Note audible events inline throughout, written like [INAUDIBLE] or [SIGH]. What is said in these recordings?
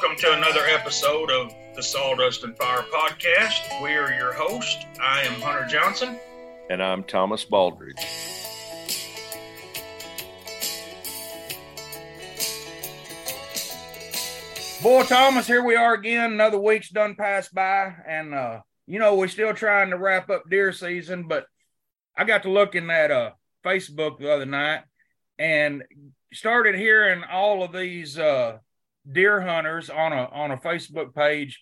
welcome to another episode of the Sawdust and Fire podcast. We are your host. I am Hunter Johnson. And I'm Thomas Baldridge. Boy, Thomas, here we are again. Another week's done passed by. And, uh, you know, we're still trying to wrap up deer season, but I got to looking at uh, Facebook the other night and started hearing all of these uh, deer hunters on a on a Facebook page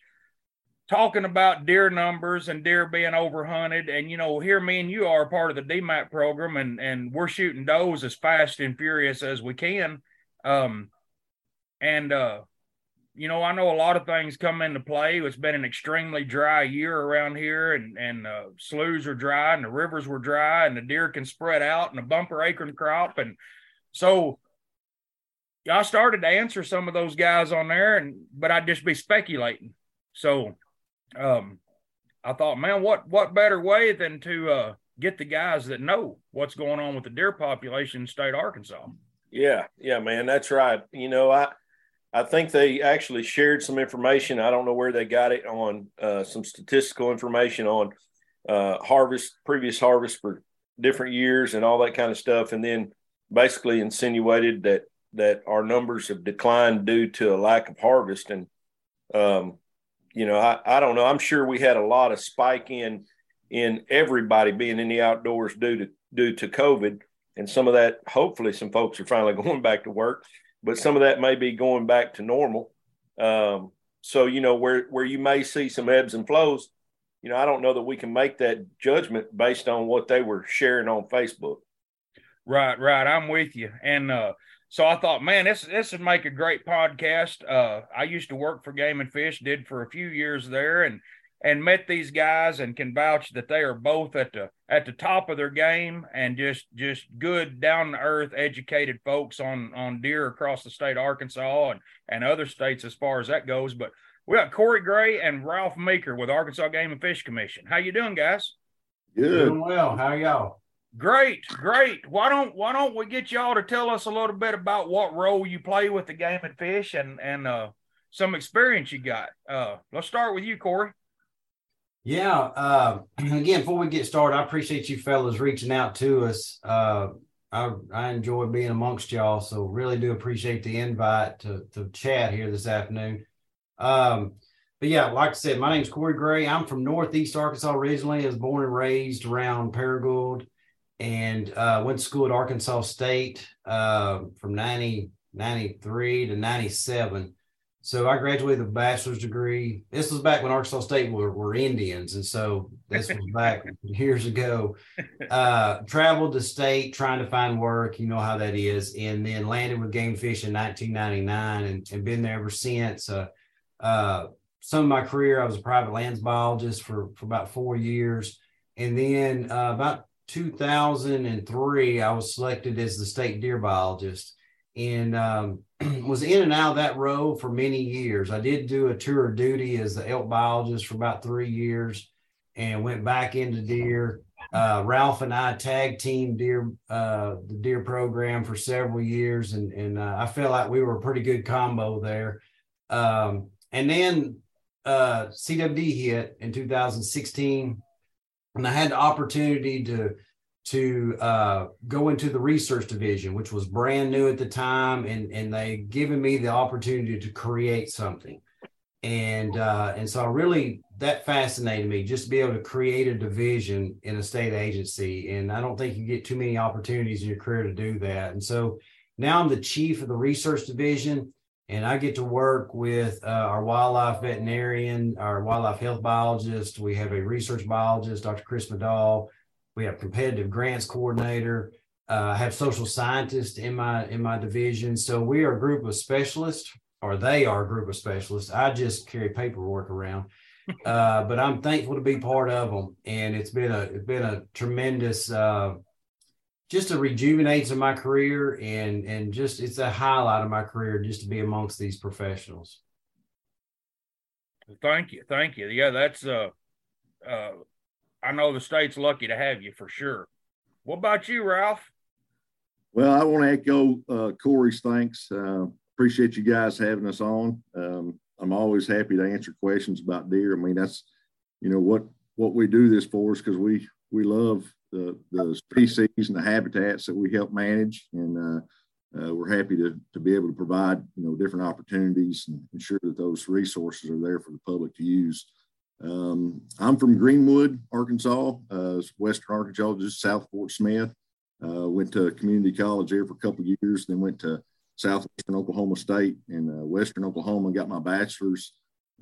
talking about deer numbers and deer being overhunted. And you know, here me and you are part of the DMAP program, and and we're shooting does as fast and furious as we can. Um, and uh, you know, I know a lot of things come into play. It's been an extremely dry year around here, and and uh, sloughs are dry, and the rivers were dry, and the deer can spread out, and a bumper acorn crop, and so I started to answer some of those guys on there, and but I'd just be speculating. So, um, I thought, man, what what better way than to uh, get the guys that know what's going on with the deer population in state Arkansas? Yeah, yeah, man, that's right. You know, I I think they actually shared some information. I don't know where they got it on uh, some statistical information on uh, harvest, previous harvest for different years, and all that kind of stuff, and then basically insinuated that that our numbers have declined due to a lack of harvest. And, um, you know, I, I don't know. I'm sure we had a lot of spike in in everybody being in the outdoors due to due to COVID, and some of that. Hopefully, some folks are finally [LAUGHS] going back to work, but some of that may be going back to normal. Um, so, you know, where where you may see some ebbs and flows, you know, I don't know that we can make that judgment based on what they were sharing on Facebook. Right, right. I'm with you. And uh, so I thought, man, this this would make a great podcast. Uh, I used to work for Game and Fish, did for a few years there, and and met these guys and can vouch that they are both at the at the top of their game and just just good down to earth educated folks on on deer across the state of Arkansas and and other states as far as that goes. But we got Corey Gray and Ralph Meeker with Arkansas Game and Fish Commission. How you doing, guys? Good. Doing well. How y'all? Great, great. Why don't why don't we get y'all to tell us a little bit about what role you play with the game and fish and and uh, some experience you got. Uh, let's start with you, Corey. Yeah. Uh, [CLEARS THROAT] again, before we get started, I appreciate you fellas reaching out to us. Uh, I, I enjoy being amongst y'all, so really do appreciate the invite to to chat here this afternoon. Um, but yeah, like I said, my name's Corey Gray. I'm from Northeast Arkansas originally. I was born and raised around Paragould and uh, went to school at Arkansas State uh, from 90, 93 to 97. So I graduated with a bachelor's degree. This was back when Arkansas State were, were Indians. And so this was back [LAUGHS] years ago. Uh, traveled the state trying to find work. You know how that is. And then landed with Game Fish in 1999 and, and been there ever since. Uh, uh, some of my career, I was a private lands biologist for, for about four years. And then uh, about 2003, I was selected as the state deer biologist and um, [CLEARS THROAT] was in and out of that role for many years. I did do a tour of duty as the elk biologist for about three years and went back into deer. Uh, Ralph and I tag team deer uh, the deer program for several years, and and uh, I felt like we were a pretty good combo there. Um, and then uh, CWD hit in 2016 and I had the opportunity to to uh, go into the research division, which was brand new at the time, and and they given me the opportunity to create something, and uh, and so I really that fascinated me just to be able to create a division in a state agency, and I don't think you get too many opportunities in your career to do that, and so now I'm the chief of the research division and I get to work with uh, our wildlife veterinarian, our wildlife health biologist. We have a research biologist, Dr. Chris Medall. We have competitive grants coordinator. Uh, I have social scientists in my in my division. So we are a group of specialists, or they are a group of specialists. I just carry paperwork around, [LAUGHS] uh, but I'm thankful to be part of them, and it's been a it's been a tremendous uh, just a rejuvenates in my career and and just it's a highlight of my career just to be amongst these professionals. Thank you thank you. Yeah that's uh uh i know the state's lucky to have you for sure. What about you ralph? Well i want to echo uh corey's thanks. Uh appreciate you guys having us on. Um I'm always happy to answer questions about deer. I mean, that's you know what what we do this for is because we we love the the species and the habitats that we help manage, and uh, uh, we're happy to to be able to provide you know different opportunities and ensure that those resources are there for the public to use. Um, I'm from Greenwood, Arkansas, uh, Western Arkansas, just south Fort Smith. Uh, went to community college there for a couple years, then went to Southwestern Oklahoma State in uh, Western Oklahoma, got my bachelor's.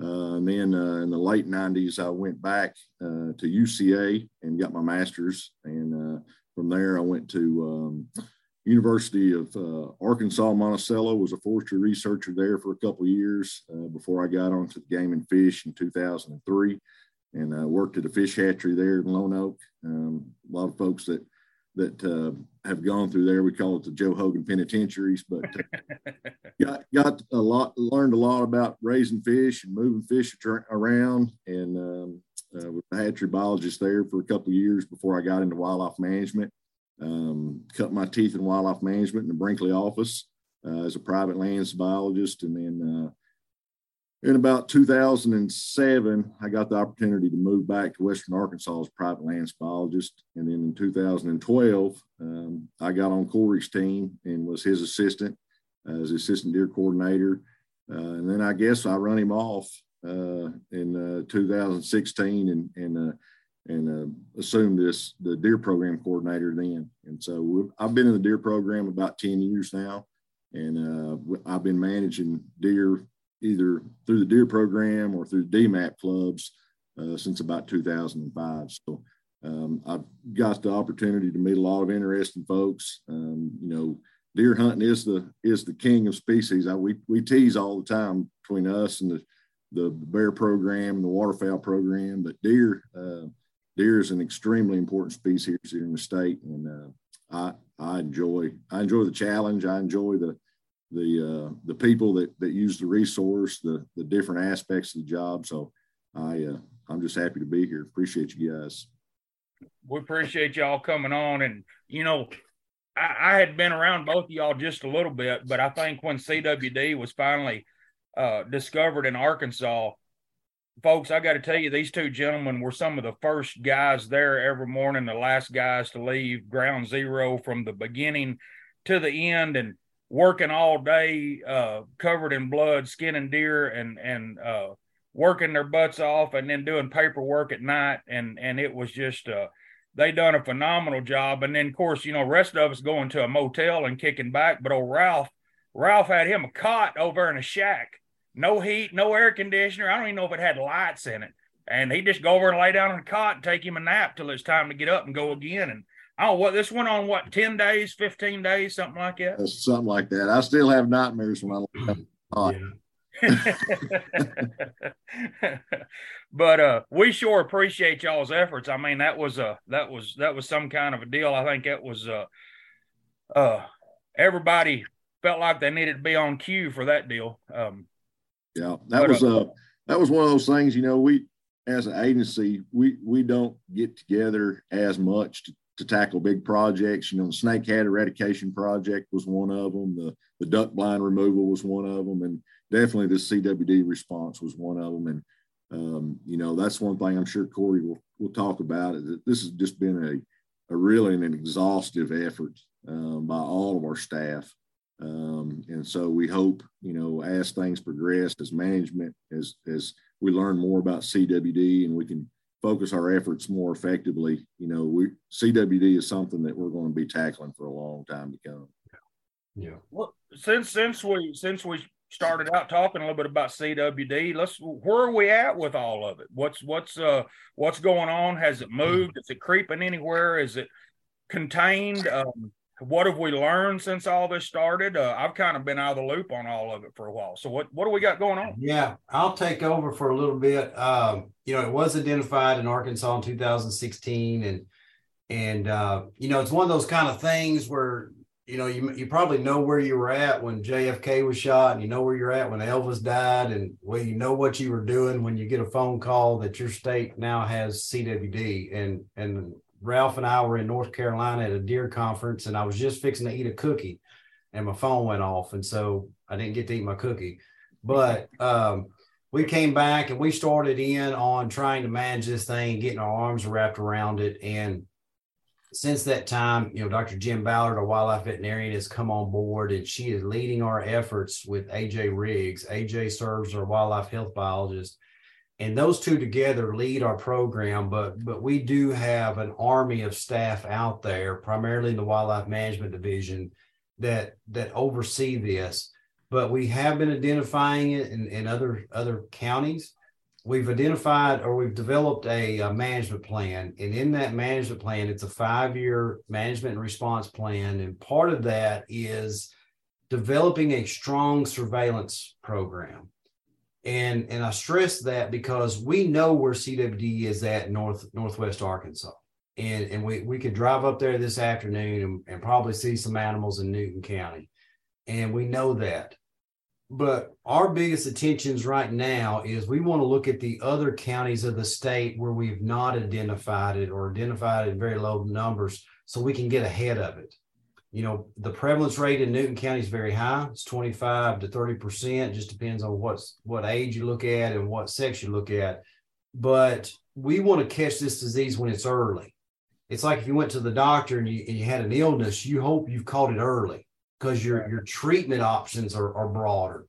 Uh, and then uh, in the late 90s, I went back uh, to UCA and got my master's. And from there, I went to um, University of uh, Arkansas Monticello was a forestry researcher there for a couple years uh, before I got onto the game and fish in 2003, and uh, worked at a fish hatchery there in Lonoke. Um, a lot of folks that that uh, have gone through there, we call it the Joe Hogan penitentiaries, but uh, [LAUGHS] got got a lot, learned a lot about raising fish and moving fish around, and um, uh, was a hatchery biologist there for a couple years before I got into wildlife management. Um, cut my teeth in wildlife management in the Brinkley office uh, as a private lands biologist. And then uh, in about 2007, I got the opportunity to move back to Western Arkansas as private lands biologist. And then in 2012, um, I got on Corey's team and was his assistant uh, as assistant deer coordinator. Uh, and then I guess I run him off uh, in uh, 2016 and, and and uh, assumed this the deer program coordinator then. And so I've been in the deer program about 10 years now, and I've been managing deer either through the deer program or through DMAP clubs uh, since about 2005. So um, I've got the opportunity to meet a lot of interesting folks. Um, you know, deer hunting is the is the king of species. I, we we tease all the time between us and the the bear program and the waterfowl program, but deer uh, deer is an extremely important species here in the state, and uh, I I enjoy I enjoy the challenge. I enjoy the the uh, the people that that use the resource, the the different aspects of the job. So I uh, I'm just happy to be here. Appreciate you guys. We appreciate y'all coming on, and you know. I, I had been around both of y'all just a little bit, but I think when CWD was finally uh, discovered in Arkansas, folks, I got to tell you, these two gentlemen were some of the first guys there every morning, the last guys to leave ground zero from the beginning to the end, and working all day, uh, covered in blood, skinning deer, and and uh, working their butts off, and then doing paperwork at night, and and it was just. Uh, they done a phenomenal job, and then of course, you know, rest of us going to a motel and kicking back. But old Ralph, Ralph had him a cot over in a shack, no heat, no air conditioner. I don't even know if it had lights in it. And he'd just go over and lay down on the cot and take him a nap till it's time to get up and go again. And I don't what this went on, what, 10 days, 15 days, something like that? Something like that. I still have nightmares when I look up hot. [LAUGHS] but uh we sure appreciate y'all's efforts. I mean, that was a that was that was some kind of a deal. I think that was uh uh everybody felt like they needed to be on cue for that deal. Um yeah, that was uh, that was one of those things. You know, we as an agency, we we don't get together as much to, to tackle big projects. You know, the snakehead eradication project was one of them. The the duck blind removal was one of them, and definitely the CWD response was one of them. And um, you know, that's one thing I'm sure Corey will will talk about. Is that this has just been a a really an exhaustive effort um, by all of our staff. Um, and so we hope, you know, as things progress, as management, as as we learn more about CWD and we can focus our efforts more effectively, you know, we CWD is something that we're going to be tackling for a long time to come. Yeah. Well, since since we since we started out talking a little bit about CWD, let's where are we at with all of it? What's what's uh what's going on? Has it moved? Is it creeping anywhere? Is it contained? Um, what have we learned since all this started? Uh, I've kind of been out of the loop on all of it for a while. So what what do we got going on? Yeah, I'll take over for a little bit. Um, you know, it was identified in Arkansas in 2016, and and uh, you know, it's one of those kind of things where you know you you probably know where you were at when JFK was shot, and you know where you're at when Elvis died, and well, you know what you were doing when you get a phone call that your state now has CWD, and and Ralph and I were in North Carolina at a deer conference, and I was just fixing to eat a cookie, and my phone went off, and so I didn't get to eat my cookie. But um, we came back and we started in on trying to manage this thing, getting our arms wrapped around it. And since that time, you know, Dr. Jen Ballard, a wildlife veterinarian, has come on board and she is leading our efforts with AJ Riggs. AJ serves our wildlife health biologist. And those two together lead our program, but but we do have an army of staff out there, primarily in the wildlife management division, that that oversee this. But we have been identifying it in, in other other counties we've identified or we've developed a, a, management plan and in that management plan it's a five year management and response plan and part of that is developing a strong surveillance program and and i stress that because we know where cwd is at north northwest arkansas. And and we we could drive up there this afternoon and, and probably see some animals in newton county. And we know that. But our biggest attentions right now is we want to look at the other counties of the state where we've not identified it or identified it in very low numbers so we can get ahead of it. You know, the prevalence rate in Newton County is very high. It's 25 to 30%, just depends on what's what age you look at and what sex you look at. But we want to catch this disease when it's early. It's like if you went to the doctor and you, and you had an illness, you hope you've caught it early because your your treatment options are, are broader.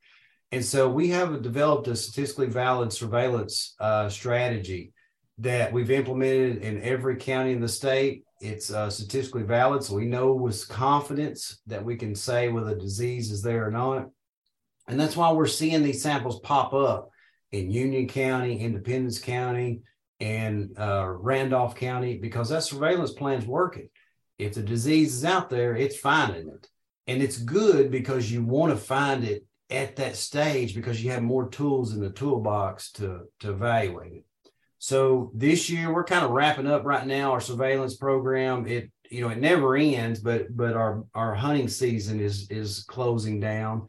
And so we have developed a statistically valid surveillance uh, strategy that we've implemented in every county in the state. It's uh, statistically valid, so we know with confidence that we can say whether the disease is there or not. And that's why we're seeing these samples pop up in Union County, Independence County, and uh, Randolph County because that surveillance plan is working. If the disease is out there, it's finding it and it's good because you want to find it at that stage because you have more tools in the toolbox to to evaluate it so this year we're kind of wrapping up right now our surveillance program. It you know it never ends but but our our hunting season is is closing down.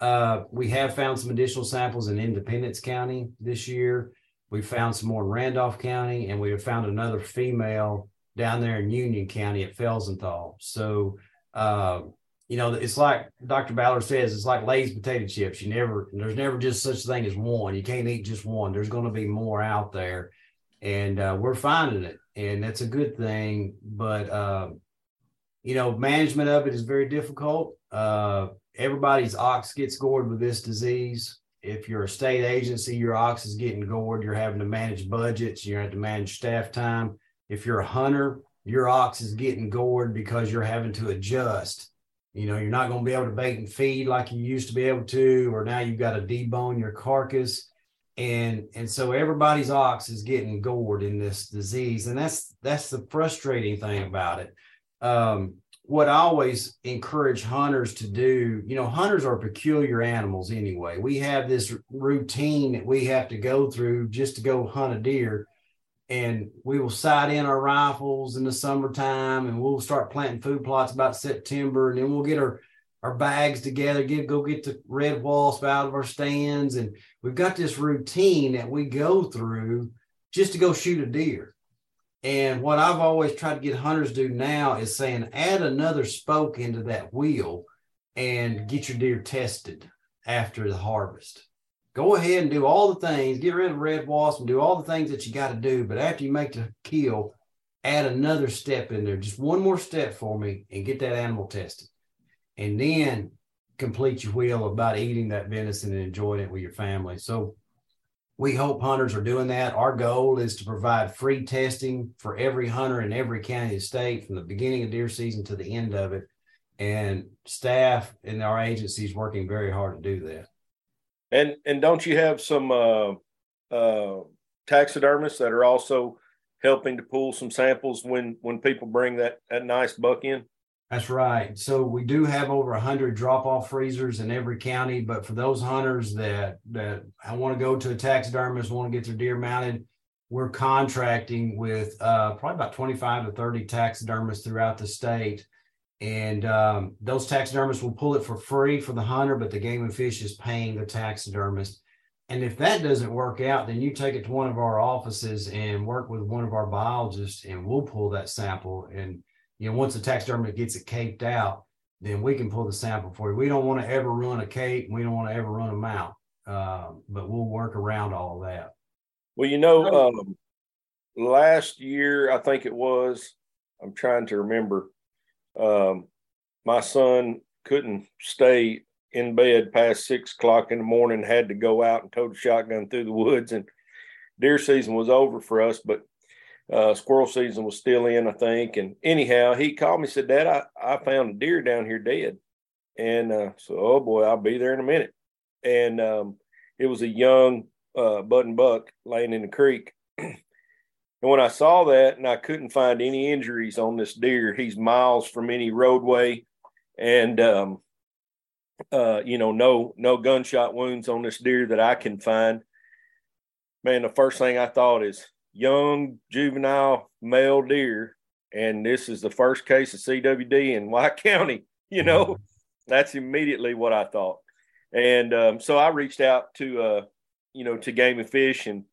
Uh, we have found some additional samples in independence county this year. We found some more in randolph county and we have found another female down there in union county at felsenthal. So uh, you know, it's like Dr. Ballard says, it's like Lay's potato chips. You never, there's never just such a thing as one. You can't eat just one. There's going to be more out there, and uh, we're finding it, and that's a good thing. But uh, you know, management of it is very difficult. Uh, everybody's ox gets gored with this disease. If you're a state agency, your ox is getting gored. You're having to manage budgets. You have to manage staff time. If you're a hunter, your ox is getting gored because you're having to adjust you know, you're not going to be able to bait and feed like you used to be able to, or now you've got to debone your carcass. And and so everybody's ox is getting gored in this disease. And that's that's the frustrating thing about it. Um, what I always encourage hunters to do, you know, hunters are peculiar animals anyway. We have this routine that we have to go through just to go hunt a deer and we will sight in our rifles in the summertime and we'll start planting food plots about September and then we'll get our our bags together, get go get the red wasp out of our stands. And we've got this routine that we go through just to go shoot a deer. And what I've always tried to get hunters do now is saying add another spoke into that wheel and get your deer tested after the harvest go ahead and do all the things, get rid of red wasp and do all the things that you got to do. But after you make the kill, add another step in there, just one more step for me and get that animal tested. And then complete your wheel about eating that venison and enjoying it with your family. So we hope hunters are doing that. Our goal is to provide free testing for every hunter in every county of state from the beginning of deer season to the end of it. And staff in our agencies working very hard to do that. And and don't you have some uh, uh, taxidermists that are also helping to pull some samples when when people bring that that nice buck in? That's right. So we do have over a hundred drop off freezers in every county. But for those hunters that that I want to go to a taxidermist, want to get their deer mounted, we're contracting with uh, probably about twenty five to thirty taxidermists throughout the state and um, those taxidermists will pull it for free for the hunter, but the game and fish is paying the taxidermist. And if that doesn't work out, then you take it to one of our offices and work with one of our biologists, and we'll pull that sample. And you know, once the taxidermist gets it caped out, then we can pull the sample for you. We don't want to ever run a cape. We don't want to ever run a mount. uh, but we'll work around all of that. Well, you know, um, last year I think it was. I'm trying to remember. Um, my son couldn't stay in bed past six o'clock in the morning. Had to go out and tow the shotgun through the woods, and deer season was over for us. But uh, squirrel season was still in, I think. And anyhow, he called me, said, Dad, I, I found a deer down here dead. And uh, so, oh boy, I'll be there in a minute. And um, it was a young uh, button buck laying in the creek. And when I saw that and I couldn't find any injuries on this deer, he's miles from any roadway and, um, uh, you know, no, no gunshot wounds on this deer that I can find. Man, the first thing I thought is, young juvenile male deer, and this is the first case of CWD in [LAUGHS] White County. You know, mm-hmm. that's immediately what I thought, and um, so I reached out to uh, you know to Game and Fish, and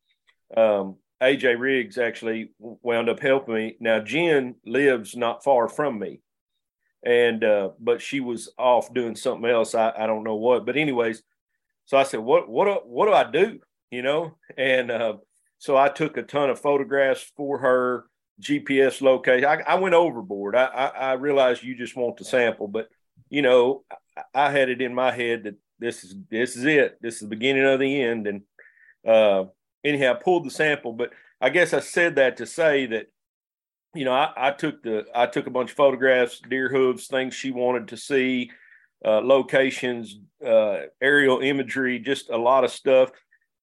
um, AJ Riggs actually wound up helping me. Now Jen lives not far from me, and uh, but she was off doing something else. I, I don't know what, but anyways, so I said, what what what do I do? You know, and uh, so I took a ton of photographs for her, GPS location. I, I went overboard. I, I, I, realized you just want the sample, but you know, I, I, had it in my head that this is this is it. This is the beginning of the end. And uh, anyhow, I pulled the sample. But I guess I said that to say that you know I, I took the I took a bunch of photographs, deer hooves, things she wanted to see, uh, locations, uh, aerial imagery, just a lot of stuff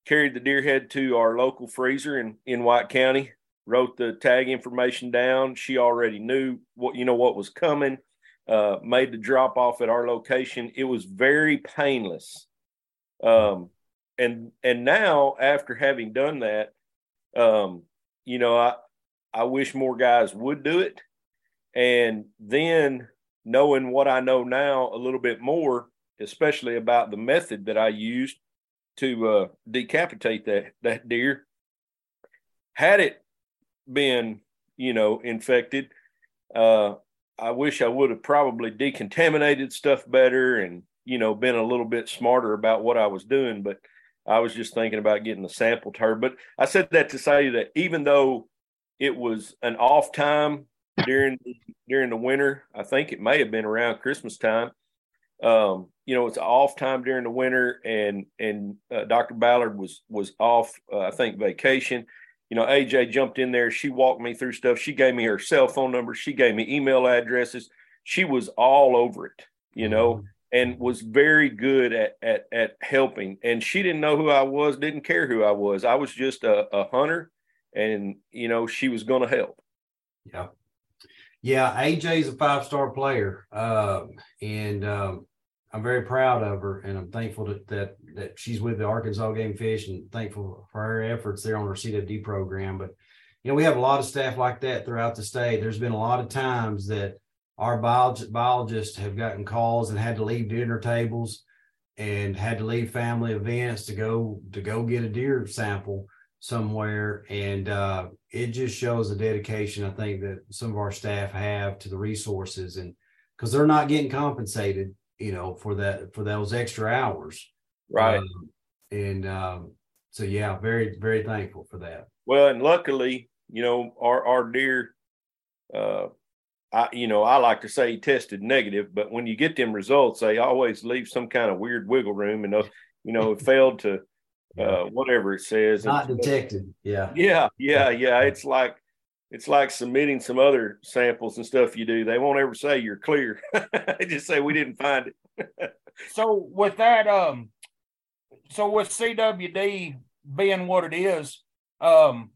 carried the deer head to our local freezer in, in White County, wrote the tag information down. She already knew what, you know, what was coming, uh, made the drop off at our location. It was very painless. Um, and, and now after having done that, um, you know, I, I wish more guys would do it. And then knowing what I know now a little bit more, especially about the method that I used, to uh, decapitate that that deer. Had it been, you know, infected, uh, I wish I would have probably decontaminated stuff better and you know been a little bit smarter about what I was doing. But I was just thinking about getting the sample her. But I said that to say that even though it was an off time during during the winter, I think it may have been around Christmas time. Um, you know, it's off time during the winter, and and uh, Dr. Ballard was was off, uh, I think, vacation. You know, AJ jumped in there. She walked me through stuff. She gave me her cell phone number. She gave me email addresses. She was all over it, you know, mm-hmm. And was very good at at at helping. And she didn't know who I was, didn't care who I was. I was just a, a hunter, and you know, she was going to help. Yeah. Yeah, AJ's a five star player, um, and um, I'm very proud of her, and I'm thankful that, that that she's with the Arkansas Game Fish, and thankful for her efforts there on her CWD program. But you know, we have a lot of staff like that throughout the state. There's been a lot of times that our biolog- biologists have gotten calls and had to leave dinner tables and had to leave family events to go to go get a deer sample somewhere and uh, it just shows the dedication i think that some of our staff have to the resources and because they're not getting compensated you know, for that for those extra hours. Right. Um, and um, so yeah, very very thankful for that. Well, and luckily, you know, our our deer uh I you know, I like to say he tested negative, but when you get them results, they always leave some kind of weird wiggle room and uh, you know, it failed to [LAUGHS] uh whatever it says. Not detected. Yeah. Yeah, yeah, yeah. It's like it's like submitting some other samples and stuff you do. They won't ever say you're clear. [LAUGHS] they just say we didn't find it. [LAUGHS] so with that, um, so with CWD being what it is, um,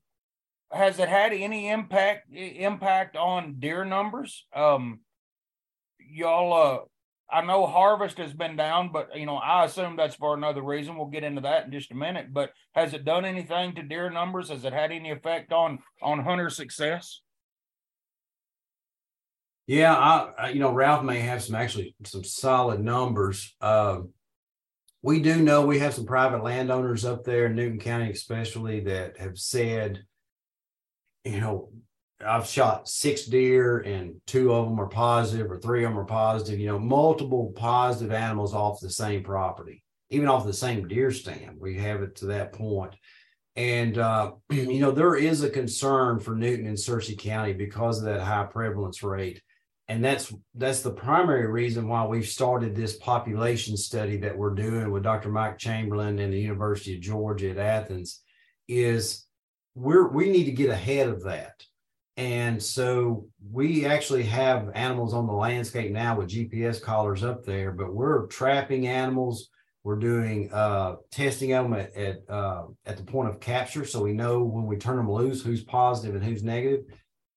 has it had any impact impact on deer numbers? Um, y'all, uh, I know harvest has been down, but you know, I assume that's for another reason. We'll get into that in just a minute. But has it done anything to deer numbers? Has it had any effect on on hunter success? Yeah, I, I you know Ralph may have some actually some solid numbers. Um, we do know we have some private landowners up there in Newton County, especially that have said, you know, I've shot six deer and two of them are positive or three of them are positive, you know, multiple positive animals off the same property. even off the same deer stand. We have it to that point. And, uh, [CLEARS THROAT] you know, there is a concern for Newton and Searcy County because of that high prevalence rate. And that's that's the primary reason why we've started this population study that we're doing with Dr. Mike Chamberlain and the University of Georgia at Athens is we're we need to get ahead of that. And so we actually have animals on the landscape now with GPS collars up there, but we're trapping animals we're doing uh, testing them at at, uh, at the point of capture, so we know when we turn them loose who's positive and who's negative,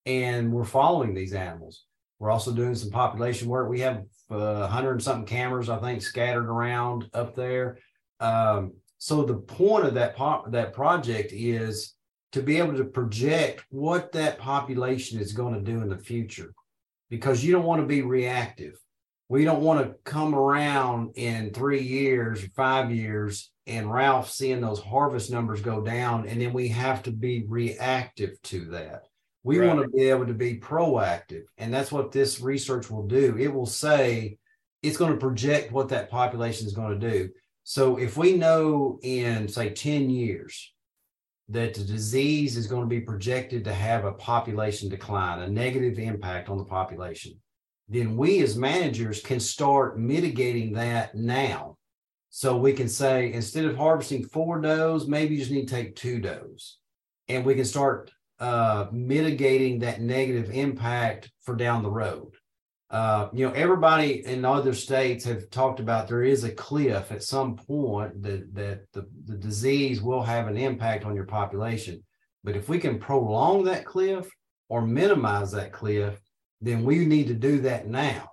and we're following these animals. We're also doing some population work. We have uh, 100 and something cameras, I think, scattered around up there. Um, so the point of that pop, that project is to be able to project what that population is going to do in the future, because you don't want to be reactive we don't want to come around in three years or five years and Ralph seeing those harvest numbers go down, and then we have to be reactive to that. We right. want to be able to be proactive. And that's what this research will do. It will say it's going to project what that population is going to do. So if we know in, say, 10 years that the disease is going to be projected to have a population decline, a negative impact on the population, then we as managers can start mitigating that now. So we can say instead of harvesting four does, maybe you just need to take two does. And we can start uh, mitigating that negative impact for down the road. Uh, you know, everybody in other states have talked about there is a cliff at some point that, that the, the disease will have an impact on your population. But if we can prolong that cliff or minimize that cliff, then we need to do that now.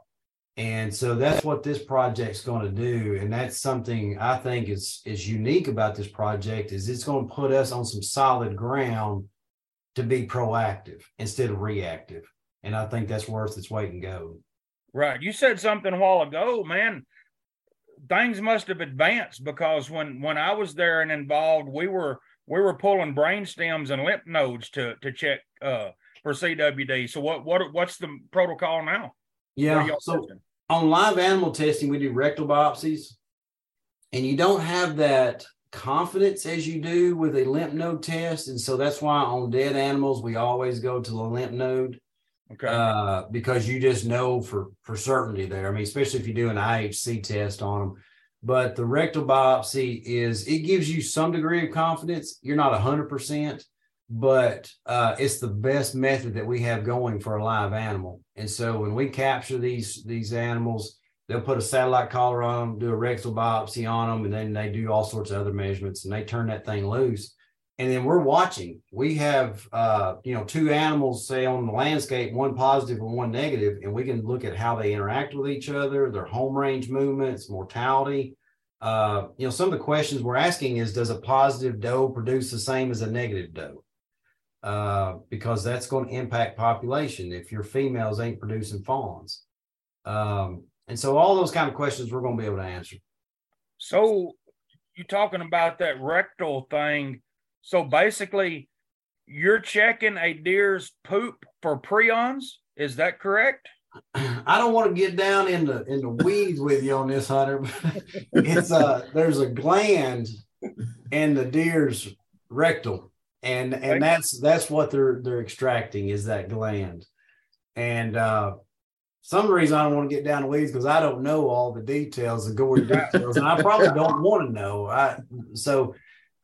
And so that's what this project's going to do. And that's something I think is is unique about this project is it's going to put us on some solid ground to be proactive instead of reactive. And I think that's worth its weight in gold. Right. You said something a while ago, man. Things must have advanced because when when I was there and involved, we were we were pulling brain stems and lymph nodes to to check uh for CWD. So what what what's the protocol now? Yeah. So testing? on live animal testing, we do rectal biopsies, and you don't have that confidence as you do with a lymph node test, and so that's why on dead animals we always go to the lymph node. Okay. Uh, because you just know for for certainty there. I mean, especially if you do an IHC test on them. But the rectal biopsy is it gives you some degree of confidence. You're not hundred percent, but uh, it's the best method that we have going for a live animal. And so when we capture these these animals, they'll put a satellite collar on them, do a rectal biopsy on them, and then they do all sorts of other measurements, and they turn that thing loose. And then we're watching. We have uh, you know two animals say on the landscape, one positive and one negative, and we can look at how they interact with each other, their home range movements, mortality. Uh, you know, some of the questions we're asking is, does a positive doe produce the same as a negative doe? uh, because that's going to impact population if your females ain't producing fawns. Um, and so all those kind of questions we're going to be able to answer. So you're talking about that rectal thing. So basically you're checking a deer's poop for prions. Is that correct? I don't want to get down in the in the weeds with you on this, Hunter. it's uh there's a gland in the deer's rectal and and that's that's what they're they're extracting is that gland and uh some reason I don't want to get down the weeds because I don't know all the details, the gory [LAUGHS] details, and I probably don't want to know. I so,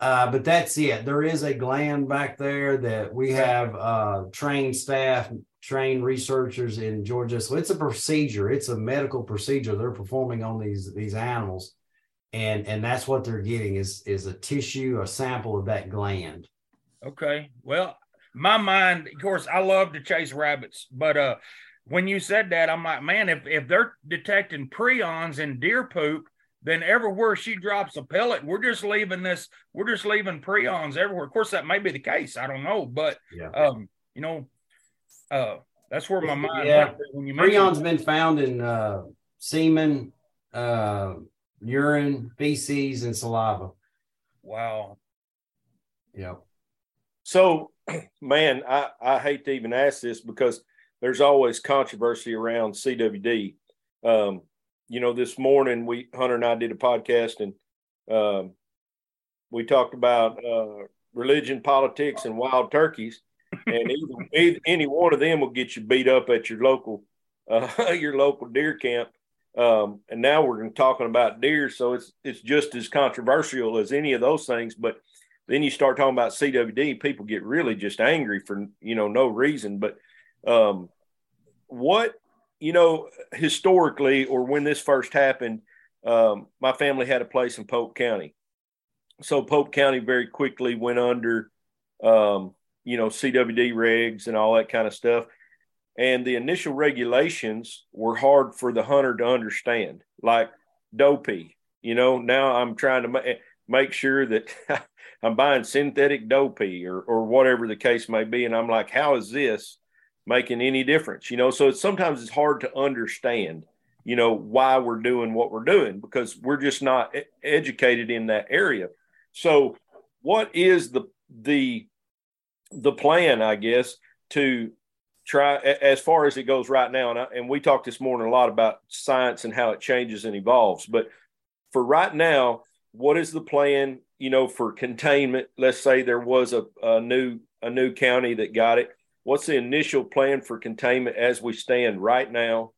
uh, but that's it. There is a gland back there that we have uh, trained staff, trained researchers in Georgia. So it's a procedure. It's a medical procedure they're performing on these these animals, and and that's what they're getting is is a tissue, a sample of that gland. Okay. Well, my mind, of course, I love to chase rabbits, but uh, when you said that, I'm like, man, if if they're detecting prions in deer poop, then everywhere she drops a pellet, we're just leaving this, we're just leaving prions everywhere. Of course, that may be the case. I don't know, but yeah. um, you know, uh, that's where my mind. Yeah, when you prions been found in uh, semen, uh, urine, feces, and saliva. Wow. Yep. So, [CLEARS THROAT] man, I, I hate to even ask this because there's always controversy around CWD. Um, you know, this morning we Hunter and I did a podcast, and Um, we talked about uh, religion, politics, and wild turkeys, and either, [LAUGHS] either, any one of them will get you beat up at your local uh, [LAUGHS] your local deer camp. Um, and now we're talking about deer, so it's it's just as controversial as any of those things. But then you start talking about CWD, people get really just angry for you know no reason. But um, what you know historically, or when this first happened, um, my family had a place in Pope County, so Pope County very quickly went under, um, you know, CWD regs and all that kind of stuff. And the initial regulations were hard for the hunter to understand, like doe pee. You know, now I'm trying to ma- make sure that [LAUGHS] I'm buying synthetic doe pee or, or whatever the case may be. And I'm like, how is this making any difference? You know, so it's, sometimes it's hard to understand, you know, why we're doing what we're doing because we're just not educated in that area. So, what is the the the plan? I guess to try as far as it goes right now. And, I, and we talked this morning a lot about science and how it changes and evolves. But for right now, what is the plan? You know, for containment. Let's say there was a, a new a new county that got it. What's the initial plan for containment as we stand right now?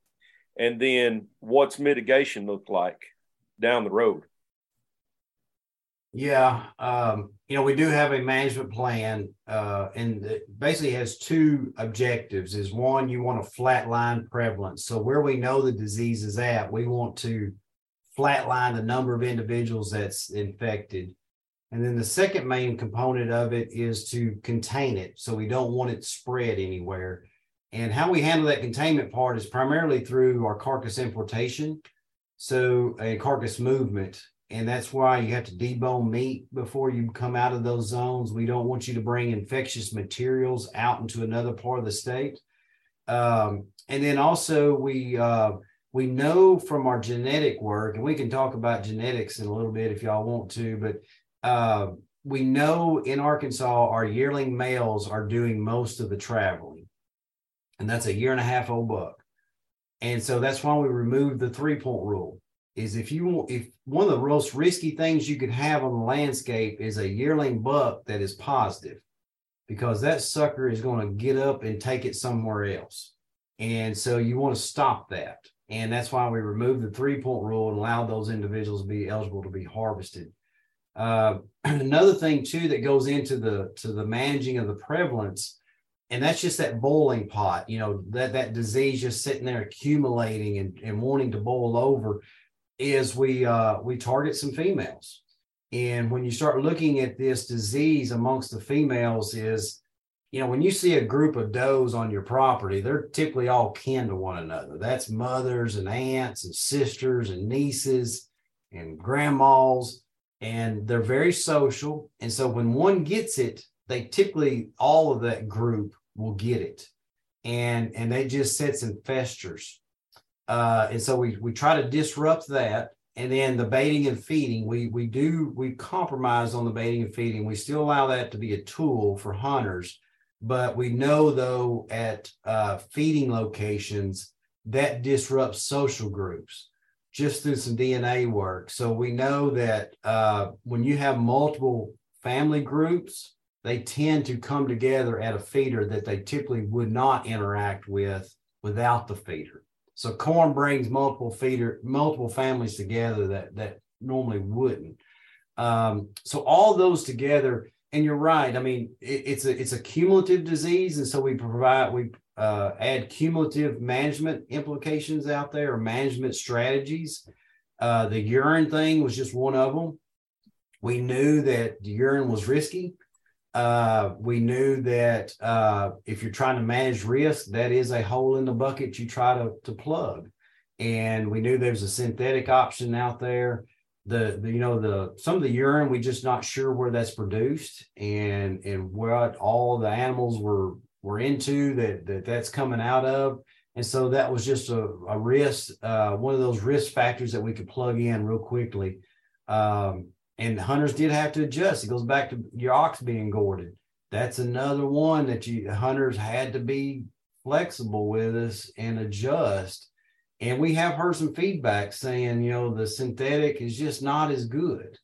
And then what's mitigation look like down the road? Yeah, um, you know, we do have a management plan, uh, and it basically has two objectives. Is one, you want to flatline prevalence. So where we know the disease is at, we want to flatline the number of individuals that's infected. And then the second main component of it is to contain it. So we don't want it spread anywhere. And how we handle that containment part is primarily through our carcass importation. So a carcass movement and that's why you have to debone meat before you come out of those zones. We don't want you to bring infectious materials out into another part of the state. Um, and then also we uh, we know from our genetic work, and we can talk about genetics in a little bit if y'all want to, but uh, we know in Arkansas our yearling males are doing most of the traveling, and that's a year and a half old buck. And so that's why we removed the three point rule is if you want, if one of the most risky things you could have on the landscape is a yearling buck that is positive because that sucker is going to get up and take it somewhere else. And so you want to stop that. And that's why we removed the three point rule and allowed those individuals to be eligible to be harvested uh, [CLEARS THROAT] another thing too that goes into the to the managing of the prevalence and that's just that boiling pot you know that that disease just sitting there accumulating and, and wanting to boil over is we uh, we target some females, and when you start looking at this disease amongst the females, is you know when you see a group of does on your property, they're typically all kin to one another. That's mothers and aunts and sisters and nieces and grandmas, and they're very social. And so when one gets it, they typically all of that group will get it, and and they just sits and festers uh, and so we we try to disrupt that. And then the baiting and feeding, we we do we compromise on the baiting and feeding. We still allow that to be a tool for hunters, but we know though at uh, feeding locations that disrupts social groups just through some DNA work. So we know that uh, when you have multiple family groups, they tend to come together at a feeder that they typically would not interact with without the feeder. So corn brings multiple feeder, multiple families together that that normally wouldn't. Um, so all those together, and you're right. I mean, it, it's a it's a cumulative disease, and so we provide we uh, add cumulative management implications out there or management strategies. Uh, the urine thing was just one of them. We knew that the urine was risky. Uh, we knew that uh, if you're trying to manage risk, that is a hole in the bucket you try to, to plug. And we knew there's a synthetic option out there. The, the you know the some of the urine we just not sure where that's produced and and what all the animals were were into that that that's coming out of and so that was just a, a risk uh, one of those risk factors that we could plug in real quickly um, and hunters did have to adjust. It goes back to your ox being gorded. That's another one that you hunters had to be flexible with us and adjust. And we have heard some feedback saying, you know, the synthetic is just not as good.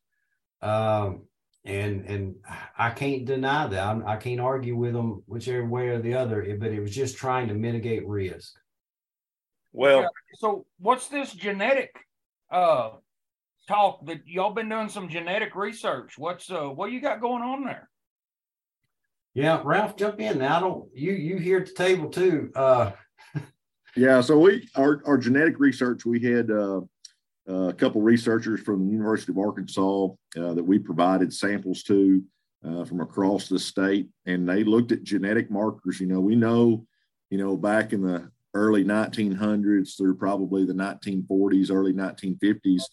Um, and and I can't deny that. I'm, I can not argue with them whichever way or the other. But it was just trying to mitigate risk. Well, yeah. so what's this genetic uh talk that y'all been doing some genetic research? What's uh what you got going on there? Yeah, Ralph, jump in now. I don't you you here at the table too. Uh [LAUGHS] yeah, so we our our genetic research we had uh uh, a couple researchers from the University of Arkansas uh, that we provided samples to uh, from across the state, and they looked at genetic markers. You know, we know, you know, back in the early 1900s through probably the 1940s, early 1950s,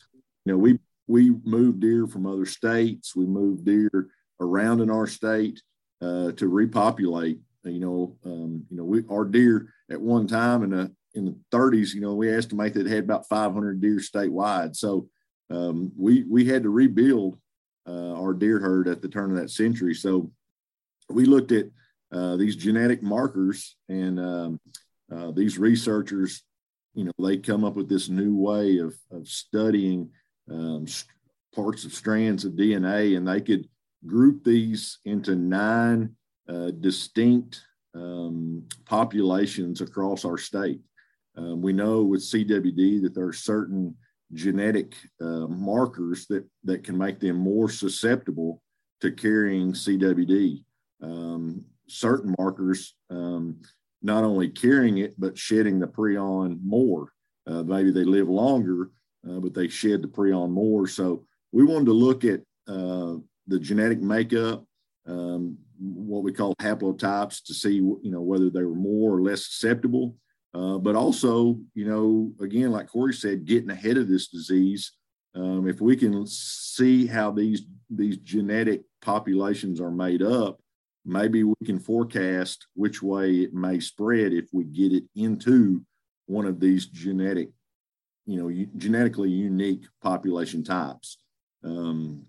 you know, we we moved deer from other states. We moved deer around in our state uh, to repopulate. You know, um, you know, we our deer at one time in the in the 30s, you know, we estimate that it had about 500 deer statewide. So um, we we had to rebuild uh, our deer herd at the turn of that century. So we looked at uh, these genetic markers, and um, uh, these researchers, you know, they come up with this new way of of studying um, parts of strands of DNA, and they could group these into nine uh, distinct um, populations across our state. Um, we know with CWD that there are certain genetic uh, markers that, that can make them more susceptible to carrying CWD. Um, certain markers, um, not only carrying it, but shedding the prion more. Uh, maybe they live longer, uh, but they shed the prion more. So we wanted to look at uh, the genetic makeup, um, what we call haplotypes, to see you know whether they were more or less susceptible. Uh, but also, you know, again, like Corey said, getting ahead of this disease. Um, if we can see how these these genetic populations are made up, maybe we can forecast which way it may spread if we get it into one of these genetic, you know, genetically unique population types. Um,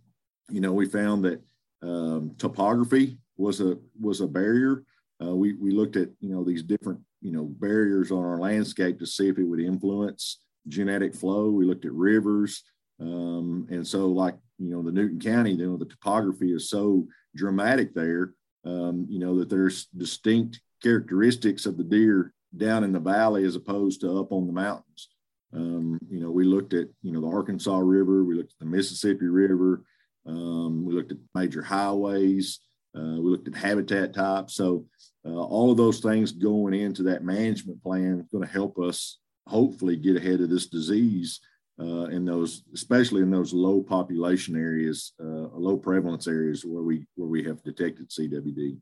you know, we found that um, topography was a was a barrier. Uh, we we looked at you know these different you know barriers on our landscape to see if it would influence genetic flow. We looked at rivers, um, and so like you know the Newton County, you know the topography is so dramatic there, um, you know that there's distinct characteristics of the deer down in the valley as opposed to up on the mountains. Um, you know, we looked at you know the Arkansas River, we looked at the Mississippi River, um, we looked at major highways, uh, we looked at habitat types. So uh, all of those things going into that management plan is going to help us hopefully get ahead of this disease uh, in those, especially in those low population areas, uh, low prevalence areas where we where we have detected CWD.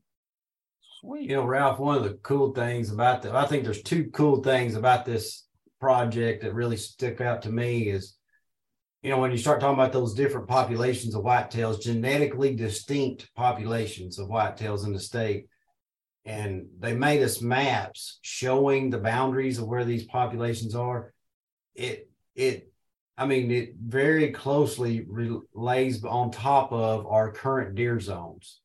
Sweet. You know, Ralph, one of the cool things about the, I think there's two cool things about this project that really stick out to me is, you know, when you start talking about those different populations of whitetails, genetically distinct populations of whitetails in the state and they made us maps showing the boundaries of where these populations are. It it I mean it very closely relays on top of our current deer zones.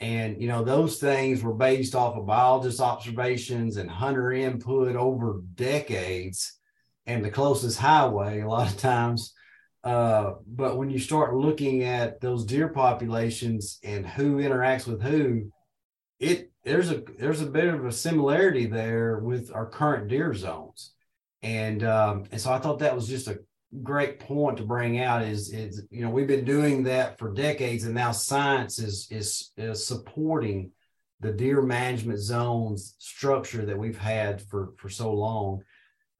And you know those things were based off of biologist observations and hunter input over decades, and the closest highway a lot of times. Uh, but when you start looking at those deer populations and who interacts with who, it there's a there's a bit of a similarity there with our current deer zones, and um, and so I thought that was just a great point to bring out. Is is you know we've been doing that for decades, and now science is is is supporting the deer management zones structure that we've had for for so long.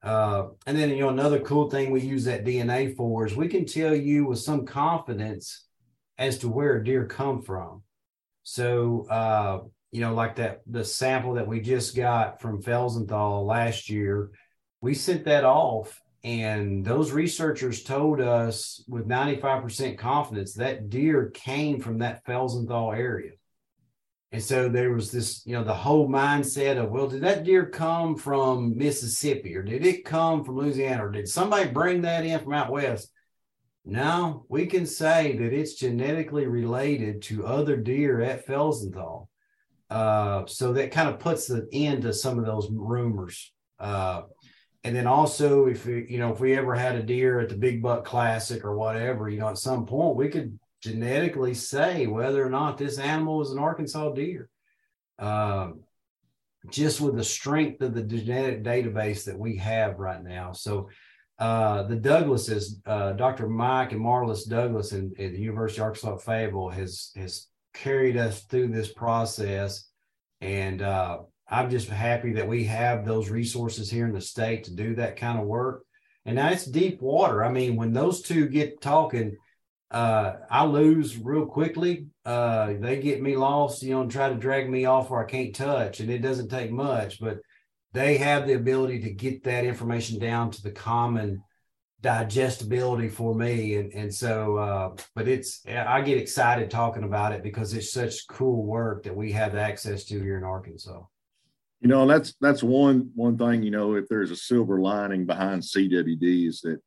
Uh, and then you know another cool thing we use that DNA for is we can tell you with some confidence as to where a deer come from. So uh, you know, like that the sample that we just got from Felsenthal last year, we sent that off, and those researchers told us with 95% confidence that deer came from that Felsenthal area. And so there was this, you know, the whole mindset of, well, did that deer come from Mississippi or did it come from Louisiana or did somebody bring that in from out west? No, we can say that it's genetically related to other deer at Felsenthal. Uh, so that kind of puts an end to some of those rumors. Uh, and then also, if we, you know, if we ever had a deer at the Big Buck Classic or whatever, you know, at some point we could genetically say whether or not this animal is an Arkansas deer. Um, just with the strength of the genetic database that we have right now. So uh, the Douglases, uh, Dr. Mike and Marlis Douglas in, at the University of Arkansas Fayetteville has has carried us through this process, and uh, I'm just happy that we have those resources here in the state to do that kind of work. And now it's deep water. I mean, when those two get talking, uh, I lose real quickly. Uh, they get me lost, you know, and try to drag me off where I can't touch, and it doesn't take much, but they have the ability to get that information down to the common digestibility for me and and so uh, but it's i get excited talking about it because it's such cool work that we have access to here in arkansas you know that's that's one one thing you know if there's a silver lining behind cwd is that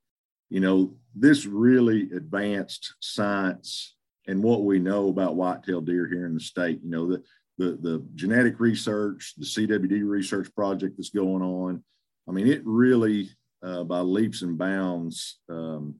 you know this really advanced science and what we know about whitetail deer here in the state you know the the, the genetic research, the CWD research project that's going on. I mean, it really, uh, by leaps and bounds, um,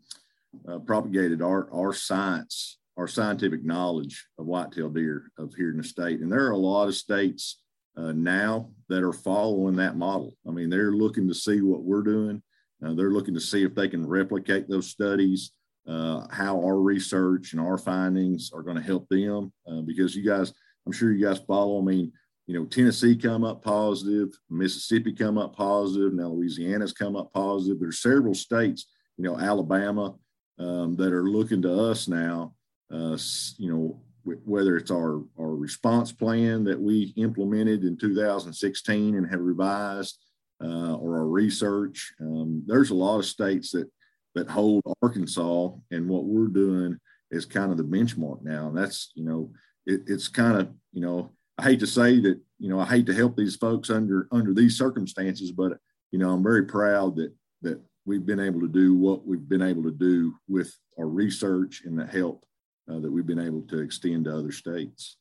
uh, propagated our, our science, our scientific knowledge of whitetail deer of here in the state. And there are a lot of states uh, now that are following that model. I mean, they're looking to see what we're doing. Uh, they're looking to see if they can replicate those studies, uh, how our research and our findings are going to help them. Uh, because you guys, I'm sure you guys follow. I mean, you know, Tennessee come up positive, Mississippi come up positive, now Louisiana's come up positive. There's several states, you know, Alabama, um, that are looking to us now, uh, you know, whether it's our, our response plan that we implemented in 2016 and have revised, uh, or our research. Um, there's a lot of states that that hold Arkansas and what we're doing is kind of the benchmark now. And that's, you know, it, it's kind of you know I hate to say that you know I hate to help these folks under under these circumstances, but you know I'm very proud that that we've been able to do what we've been able to do with our research and the help uh, that we've been able to extend to other states.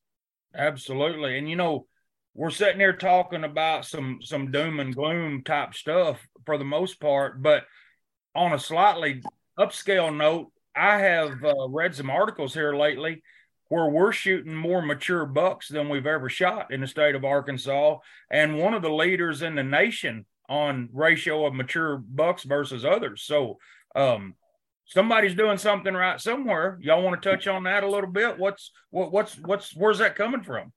Absolutely, and you know we're sitting here talking about some some doom and gloom type stuff for the most part, but on a slightly upscale note, I have uh, read some articles here lately where we're shooting more mature bucks than we've ever shot in the state of Arkansas, and one of the leaders in the nation on ratio of mature bucks versus others. So, um, somebody's doing something right somewhere. Y'all want to touch on that a little bit? What's what, what's what's where's that coming from?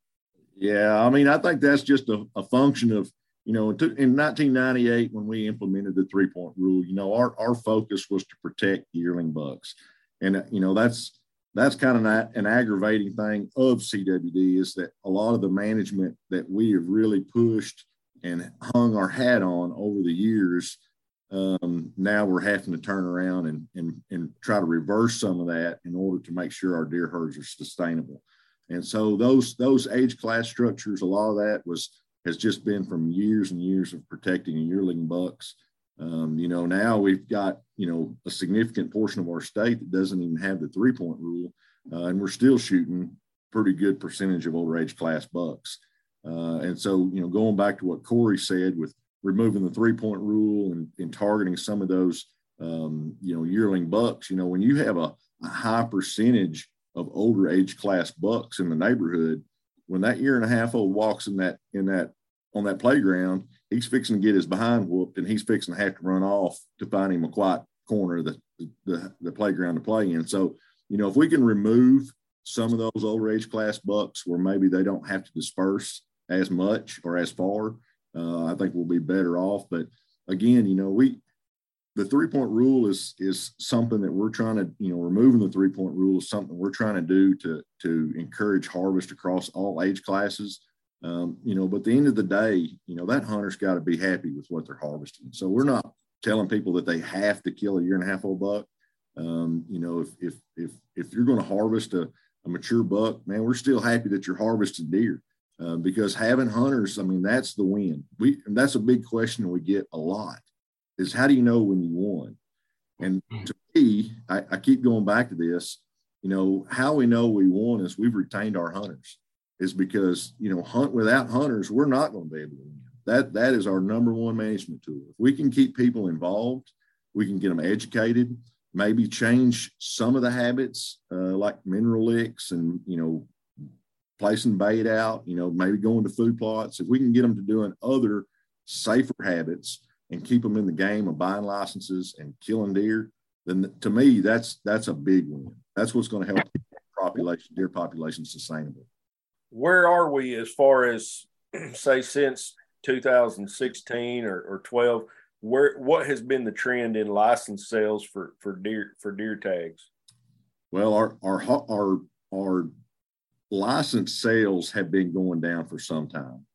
Yeah, I mean, I think that's just a, a function of you know, in 1998 when we implemented the three point rule, you know, our our focus was to protect yearling bucks, and you know that's that's kind of an, an aggravating thing of CWD is that a lot of the management that we have really pushed and hung our hat on over the years, um, now we're having to turn around and, and, and try to reverse some of that in order to make sure our deer herds are sustainable. And so those those age class structures, a lot of that was has just been from years and years of protecting yearling bucks um, you know, now we've got, you know, a significant portion of our state that doesn't even have the three point rule, uh, and we're still shooting pretty good percentage of older age class bucks. Uh, and so, you know, going back to what Corey said with removing the three point rule and, and targeting some of those, um, you know, yearling bucks, you know, when you have a, a high percentage of older age class bucks in the neighborhood, when that year and a half old walks in that in that on that playground, he's fixing to get his behind whooped and he's fixing to have to run off to find him a quiet corner of the, the, the playground to play in. So, you know, if we can remove some of those older age class bucks where maybe they don't have to disperse as much or as far, uh, I think we'll be better off. But again, you know, we, the three point rule is is something that we're trying to you know removing the three point rule is something we're trying to do to to encourage harvest across all age classes um, you know, but at the end of the day, you know, that hunter's got to be happy with what they're harvesting. So we're not telling people that they have to kill a year and a half old buck. Um, you know, if if if if you're going to harvest a, a mature buck, man, we're still happy that you're harvesting deer. Uh, because having hunters, I mean, that's the win. We that's a big question we get a lot is how do you know when you won? And to me, I, I keep going back to this. You know, how we know we won is we've retained our hunters is because you know hunt without hunters we're not going to be able to win that that is our number one management tool if we can keep people involved we can get them educated maybe change some of the habits, uh, like mineral licks and, you know, placing bait out, you know, maybe going to food plots. If we can get them to doing other safer habits and keep them in the game of buying licenses and killing deer, then to me, that's that's a big win. That's what's going to help population deer population sustainable. Where are we as far as [CLEARS THROAT] say since 2016 or, or 12? Where what has been the trend in license sales for for deer for deer tags? Well, our our our our license sales have been going down for some time.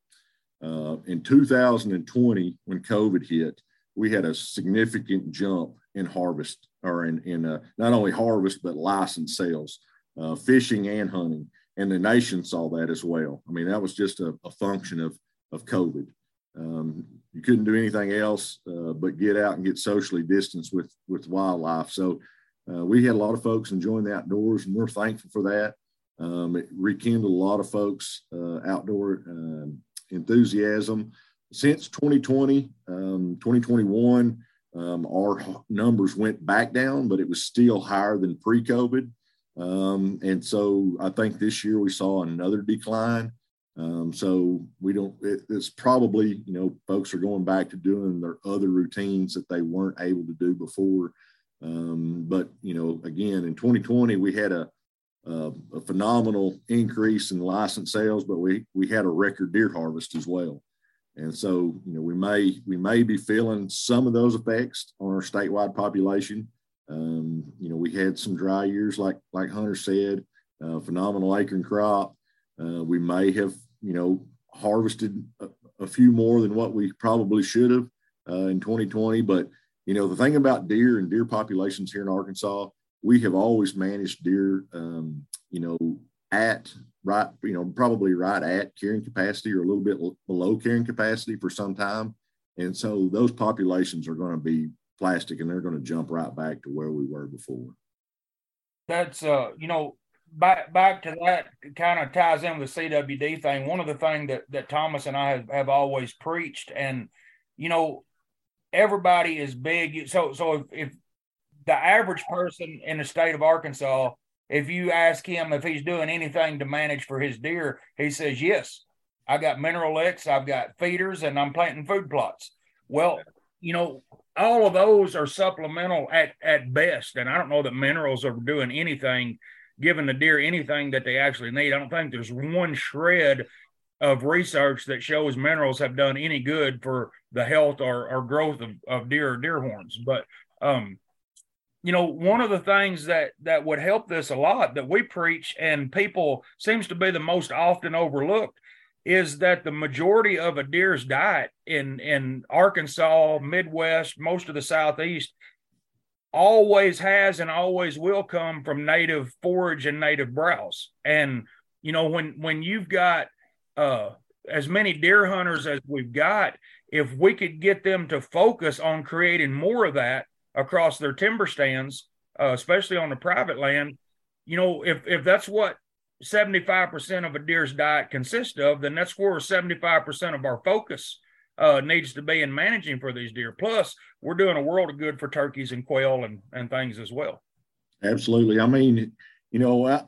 Uh, in 2020, when COVID hit, we had a significant jump in harvest or in, in uh, not only harvest, but license sales, uh, fishing and hunting. And the nation saw that as well. I mean, that was just a, a function of, of COVID. Um, you couldn't do anything else uh, but get out and get socially distanced with, with wildlife. So uh, we had a lot of folks enjoying the outdoors, and we're thankful for that. Um, it rekindled a lot of folks' uh, outdoor um, enthusiasm. Since 2020, um, 2021, um, our numbers went back down, but it was still higher than pre COVID. Um, and so I think this year we saw another decline. Um, so we don't, it, it's probably, you know, folks are going back to doing their other routines that they weren't able to do before. Um, but, you know, again, in 2020, we had a, uh, a phenomenal increase in license sales, but we we had a record deer harvest as well. And so, you know, we may we may be feeling some of those effects on our statewide population. Um, you know, we had some dry years, like like Hunter said, uh, phenomenal acorn crop. Uh, we may have, you know, harvested a, a, few more than what we probably should have uh, in 2020. But you know, the thing about deer and deer populations here in Arkansas, we have always managed deer, um, you know, at right, you know, probably right at carrying capacity or a little bit below carrying capacity for some time. And so those populations are going to be plastic and they're going to jump right back to where we were before. That's, uh, you know, back back to that kind of ties in with CWD thing. One of the things that, that Thomas and I have, have always preached, and, you know, everybody is big. So, so if, if the average person in the state of Arkansas, if you ask him if he's doing anything to manage for his deer, he says, Yes, I got mineral licks, I've got feeders, and I'm planting food plots. Well, you know, all of those are supplemental at, at best. And I don't know that minerals are doing anything, giving the deer anything that they actually need. I don't think there's one shred of research that shows minerals have done any good for the health or, or growth of, of deer or deer horns. But um, you know one of the things that that would help this a lot that we preach and people seems to be the most often overlooked is that the majority of a deer's diet in in Arkansas, Midwest, most of the southeast always has and always will come from native forage and native browse. And you know when when you've got uh as many deer hunters as we've got, if we could get them to focus on creating more of that, across their timber stands, uh, especially on the private land, you know, if if that's what 75% of a deer's diet consists of, then that's where 75% of our focus uh, needs to be in managing for these deer. Plus, we're doing a world of good for turkeys and quail and, and things as well. Absolutely. I mean, you know, I,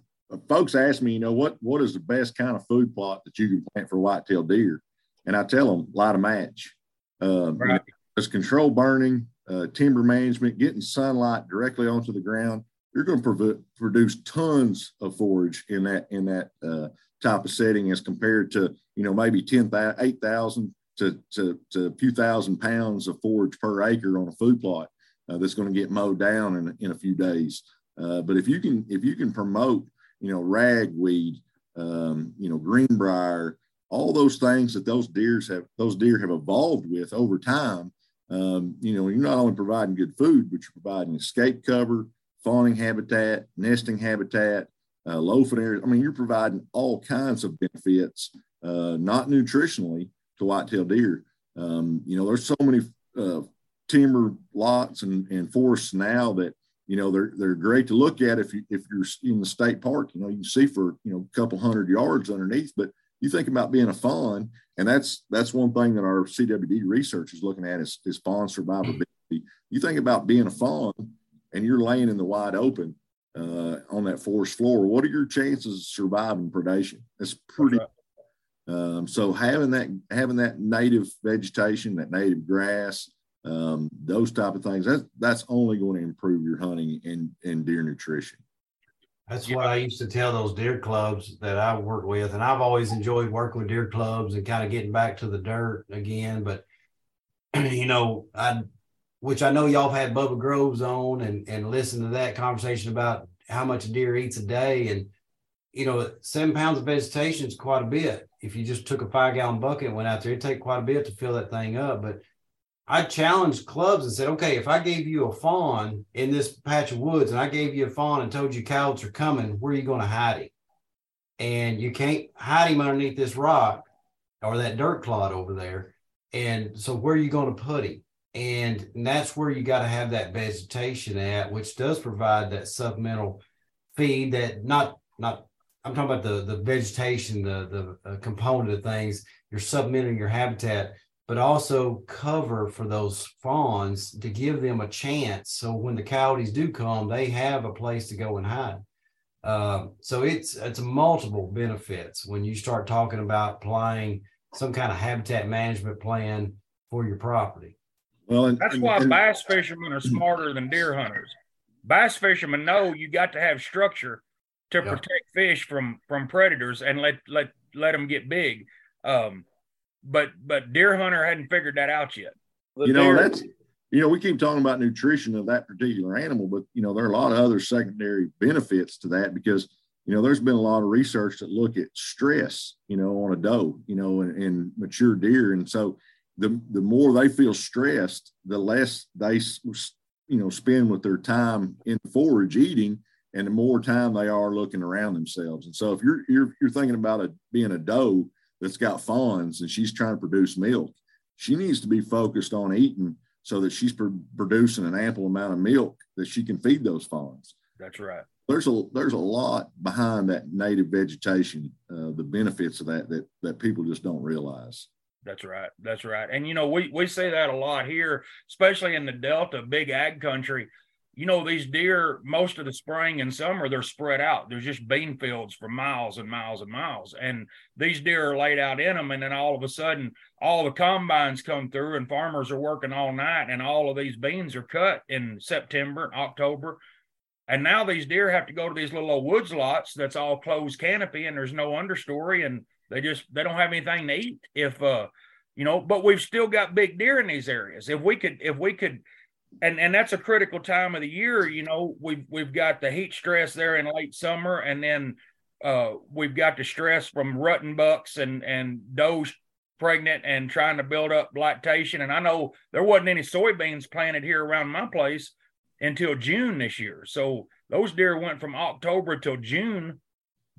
folks ask me, you know, what what is the best kind of food plot that you can plant for whitetail deer? And I tell them, light a match. Uh, right. You know, it's control burning, uh, timber management, getting sunlight directly onto the ground, you're going to produce tons of forage in that in that uh, type of setting as compared to you know maybe 10, 8,000 to, to, to a few thousand pounds of forage per acre on a food plot uh, that's going to get mowed down in, in a few days. Uh, but if you can if you can promote you know ragweed, um, you know greenbrier, all those things that those deers have those deer have evolved with over time um, you know, you're not only providing good food, but you're providing escape cover, fawning habitat, nesting habitat, uh, loafing areas. I mean, you're providing all kinds of benefits, uh, not nutritionally to whitetail deer. Um, you know, there's so many uh, timber lots and, and forests now that you know they're they're great to look at if you if you're in the state park. You know, you can see for you know a couple hundred yards underneath, but you think about being a fawn, and that's that's one thing that our CWD research is looking at is, is fawn survivability. You think about being a fawn, and you're laying in the wide open uh, on that forest floor, what are your chances of surviving predation? It's pretty. Um, so having that having that native vegetation, that native grass, um, those type of things, that's that's only going to improve your hunting and and deer nutrition. That's what I used to tell those deer clubs that I work with, and I've always enjoyed working with deer clubs and kind of getting back to the dirt again. But [CLEARS THROAT] you know, I which I know y'all have had Bubba Groves on and and listen to that conversation about how much a deer eats a day, and you know, seven pounds of vegetation is quite a bit. If you just took a five gallon bucket and went out there, it'd take quite a bit to fill that thing up. But I challenged clubs and said, okay, if I gave you a fawn in this patch of woods and I gave you a fawn and told you coyotes are coming, where are you going to hide him? And you can't hide him underneath this rock or that dirt clod over there. And so where are you going to put him? And, and that's where you got to have that vegetation at, which does provide that supplemental feed that not not I'm talking about the the vegetation, the the uh, component of things. You're supplementing your habitat, but also cover for those fawns to give them a chance. So when the coyotes do come, they have a place to go and hide. Uh, so it's it's multiple benefits when you start talking about applying some kind of habitat management plan for your property. Well, and, that's and, why and, bass fishermen are smarter than deer hunters. Bass fishermen know you got to have structure to yeah. protect fish from from predators and let let let them get big. Um, but but deer hunter hadn't figured that out yet. The you know deer, that's you know we keep talking about nutrition of that particular animal, but you know there are a lot of other secondary benefits to that because you know there's been a lot of research that look at stress you know on a doe you know and, and mature deer, and so the the more they feel stressed, the less they you know spend with their time in forage eating and the more time they are looking around themselves. And so if you're you're you're thinking about a, being a doe that's got fawns and she's trying to produce milk, she needs to be focused on eating so that she's pr- producing an ample amount of milk that she can feed those fawns. That's right. There's a there's a lot behind that native vegetation, uh, the benefits of that that that people just don't realize. That's right. That's right. And you know, we we say that a lot here, especially in the Delta, big ag country you know, these deer, most of the spring and summer, they're spread out. There's just bean fields for miles and miles and miles. And these deer are laid out in them. And then all of a sudden, all the combines come through and farmers are working all night. And all of these beans are cut in September and October. And now these deer have to go to these little old woods lots that's all closed canopy and there's no understory. And they just, they don't have anything to eat. If, uh, you know, but we've still got big deer in these areas. If we could, if we could, and and that's a critical time of the year. You know, we've we've got the heat stress there in late summer, and then uh, we've got the stress from rutting bucks and and does pregnant and trying to build up lactation. And I know there wasn't any soybeans planted here around my place until June this year. So those deer went from October till June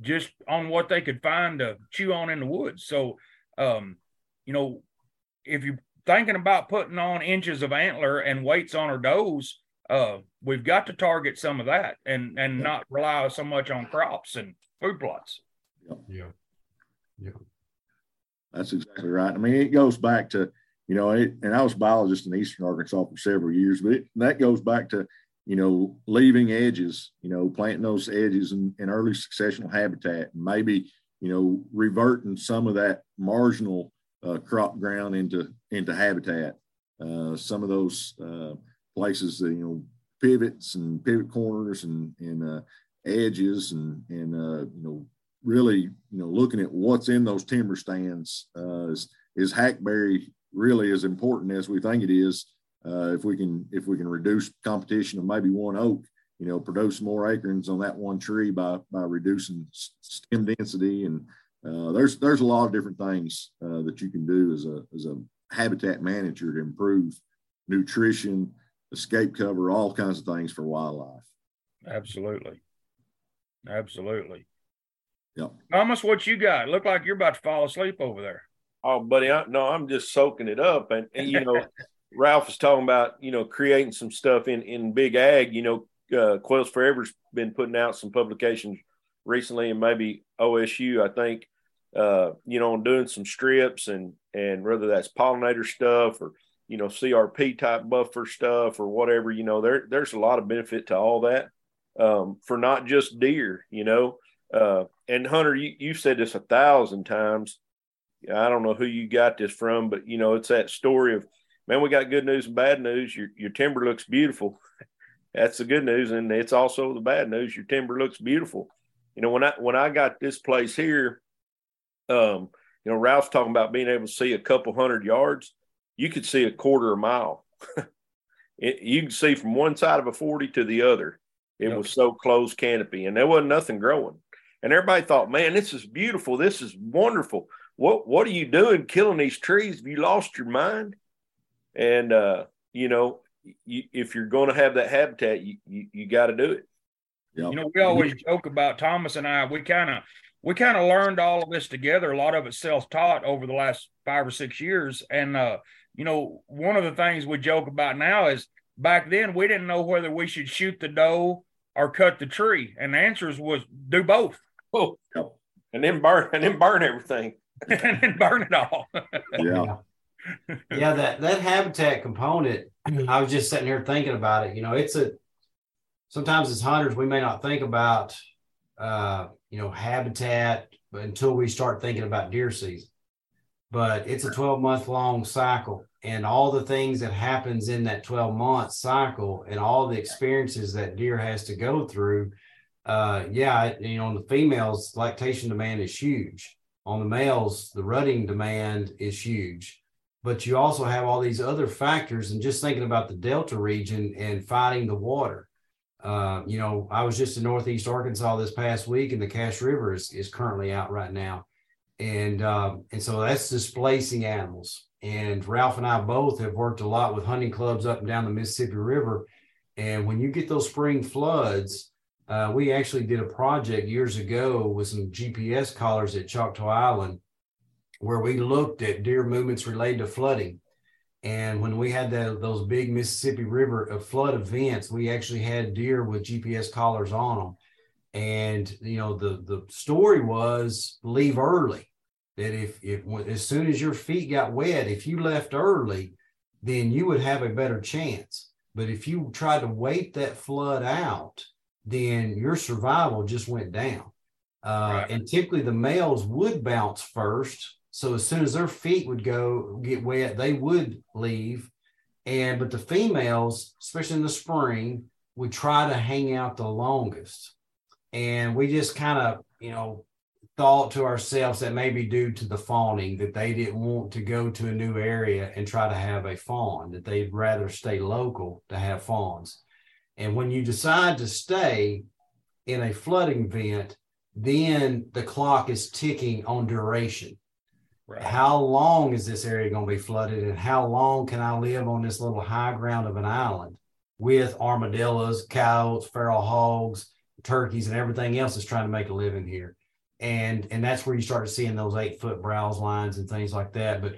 just on what they could find to chew on in the woods. So, um, you know, if you thinking about putting on inches of antler and weights on our does, uh, we've got to target some of that and and yeah. not rely so much on crops and food plots. Yeah. yeah. Yeah. That's exactly right. I mean, it goes back to, you know, it, and I was a biologist in Eastern Arkansas for several years, but it, that goes back to, you know, leaving edges, you know, planting those edges in, in early successional habitat, and maybe, you know, reverting some of that marginal uh, crop ground into into habitat. Uh, some of those uh, places, you know, pivots and pivot corners and and uh, edges and and uh, you know really you know looking at what's in those timber stands uh, is is hackberry really as important as we think it is. if we can if we can reduce competition of maybe one oak, you know, produce more acorns on that one tree by by reducing stem density and uh, there's there's a lot of different things uh, that you can do as a as a habitat manager to improve nutrition, escape cover, all kinds of things for wildlife. Absolutely, absolutely. Yep. Thomas, what you got? Look like you're about to fall asleep over there. Oh, buddy, I, no, I'm just soaking it up, and, and you know, [LAUGHS] Ralph is talking about you know creating some stuff in in big ag. You know, uh, Quails Forever's been putting out some publications recently, and maybe OSU, I think, uh, you know, on doing some strips and and whether that's pollinator stuff or you know, CRP type buffer stuff or whatever, you know, there there's a lot of benefit to all that um, for not just deer, you know. Uh, and Hunter, you, you've said this a thousand times. I don't know who you got this from, but you know, it's that story of man, we got good news and bad news. Your your timber looks beautiful. [LAUGHS] That's the good news, and it's also the bad news. Your timber looks beautiful. You know, when I when I got this place here, um, you know, Ralph's talking about being able to see a couple hundred yards. You could see a quarter of a mile. [LAUGHS] it, you can see from one side of a 40 to the other. It yep. was so close canopy, and there wasn't nothing growing. And everybody thought, man, this is beautiful. This is wonderful. What what are you doing killing these trees? Have you lost your mind? And uh, you know, you, if you're going to have that habitat, you you, you got to do it. Yep. You know, we always [LAUGHS] joke about Thomas and I. We kind of we kind of learned all of this together. A lot of it self taught over the last five or six years. And uh, you know, one of the things we joke about now is back then we didn't know whether we should shoot the doe or cut the tree, and the answers was do both. [LAUGHS] Oh, and then burn and then burn everything, [LAUGHS] and then burn it all. yeah. yeah, that that habitat component. I was just sitting here thinking about it. You know, it's a sometimes as hunters we may not think about uh, you know habitat until we start thinking about deer season. But it's a 12 month long cycle, and all the things that happens in that 12 month cycle, and all the experiences that deer has to go through. Uh, yeah, you know, on the females, lactation demand is huge. On the males, the rutting demand is huge but you also have all these other factors and just thinking about the delta region and fighting the water uh, you know i was just in northeast arkansas this past week and the cache river is, is currently out right now. And uh, and so that's displacing animals. And ralph and i both have worked a lot with hunting clubs up and down the mississippi river. And when you get those spring floods uh, we actually did a project years ago with some gps collars at choctaw island where we looked at deer movements related to flooding. And when we had that, those big Mississippi River flood events, we actually had deer with GPS collars on them. And you know, the the story was leave early. That if if as soon as your feet got wet, if you left early, then you would have a better chance. But if you tried to wait that flood out, then your survival just went down. Uh, right. And typically the males would bounce first so as soon as their feet would go get wet, they would leave. And but the females, especially in the spring, would try to hang out the longest. And we just kind of, you know, thought to ourselves that maybe due to the fawning that they didn't want to go to a new area and try to have a fawn, that they'd rather stay local to have fawns. And when you decide to stay in a flooding event, then the clock is ticking on duration. Right. How long is this area going to be flooded, and how long can I live on this little high ground of an island with armadillos, cows, feral hogs, turkeys, and everything else that's trying to make a living here? And and that's where you start to seeing those eight foot browse lines and things like that. But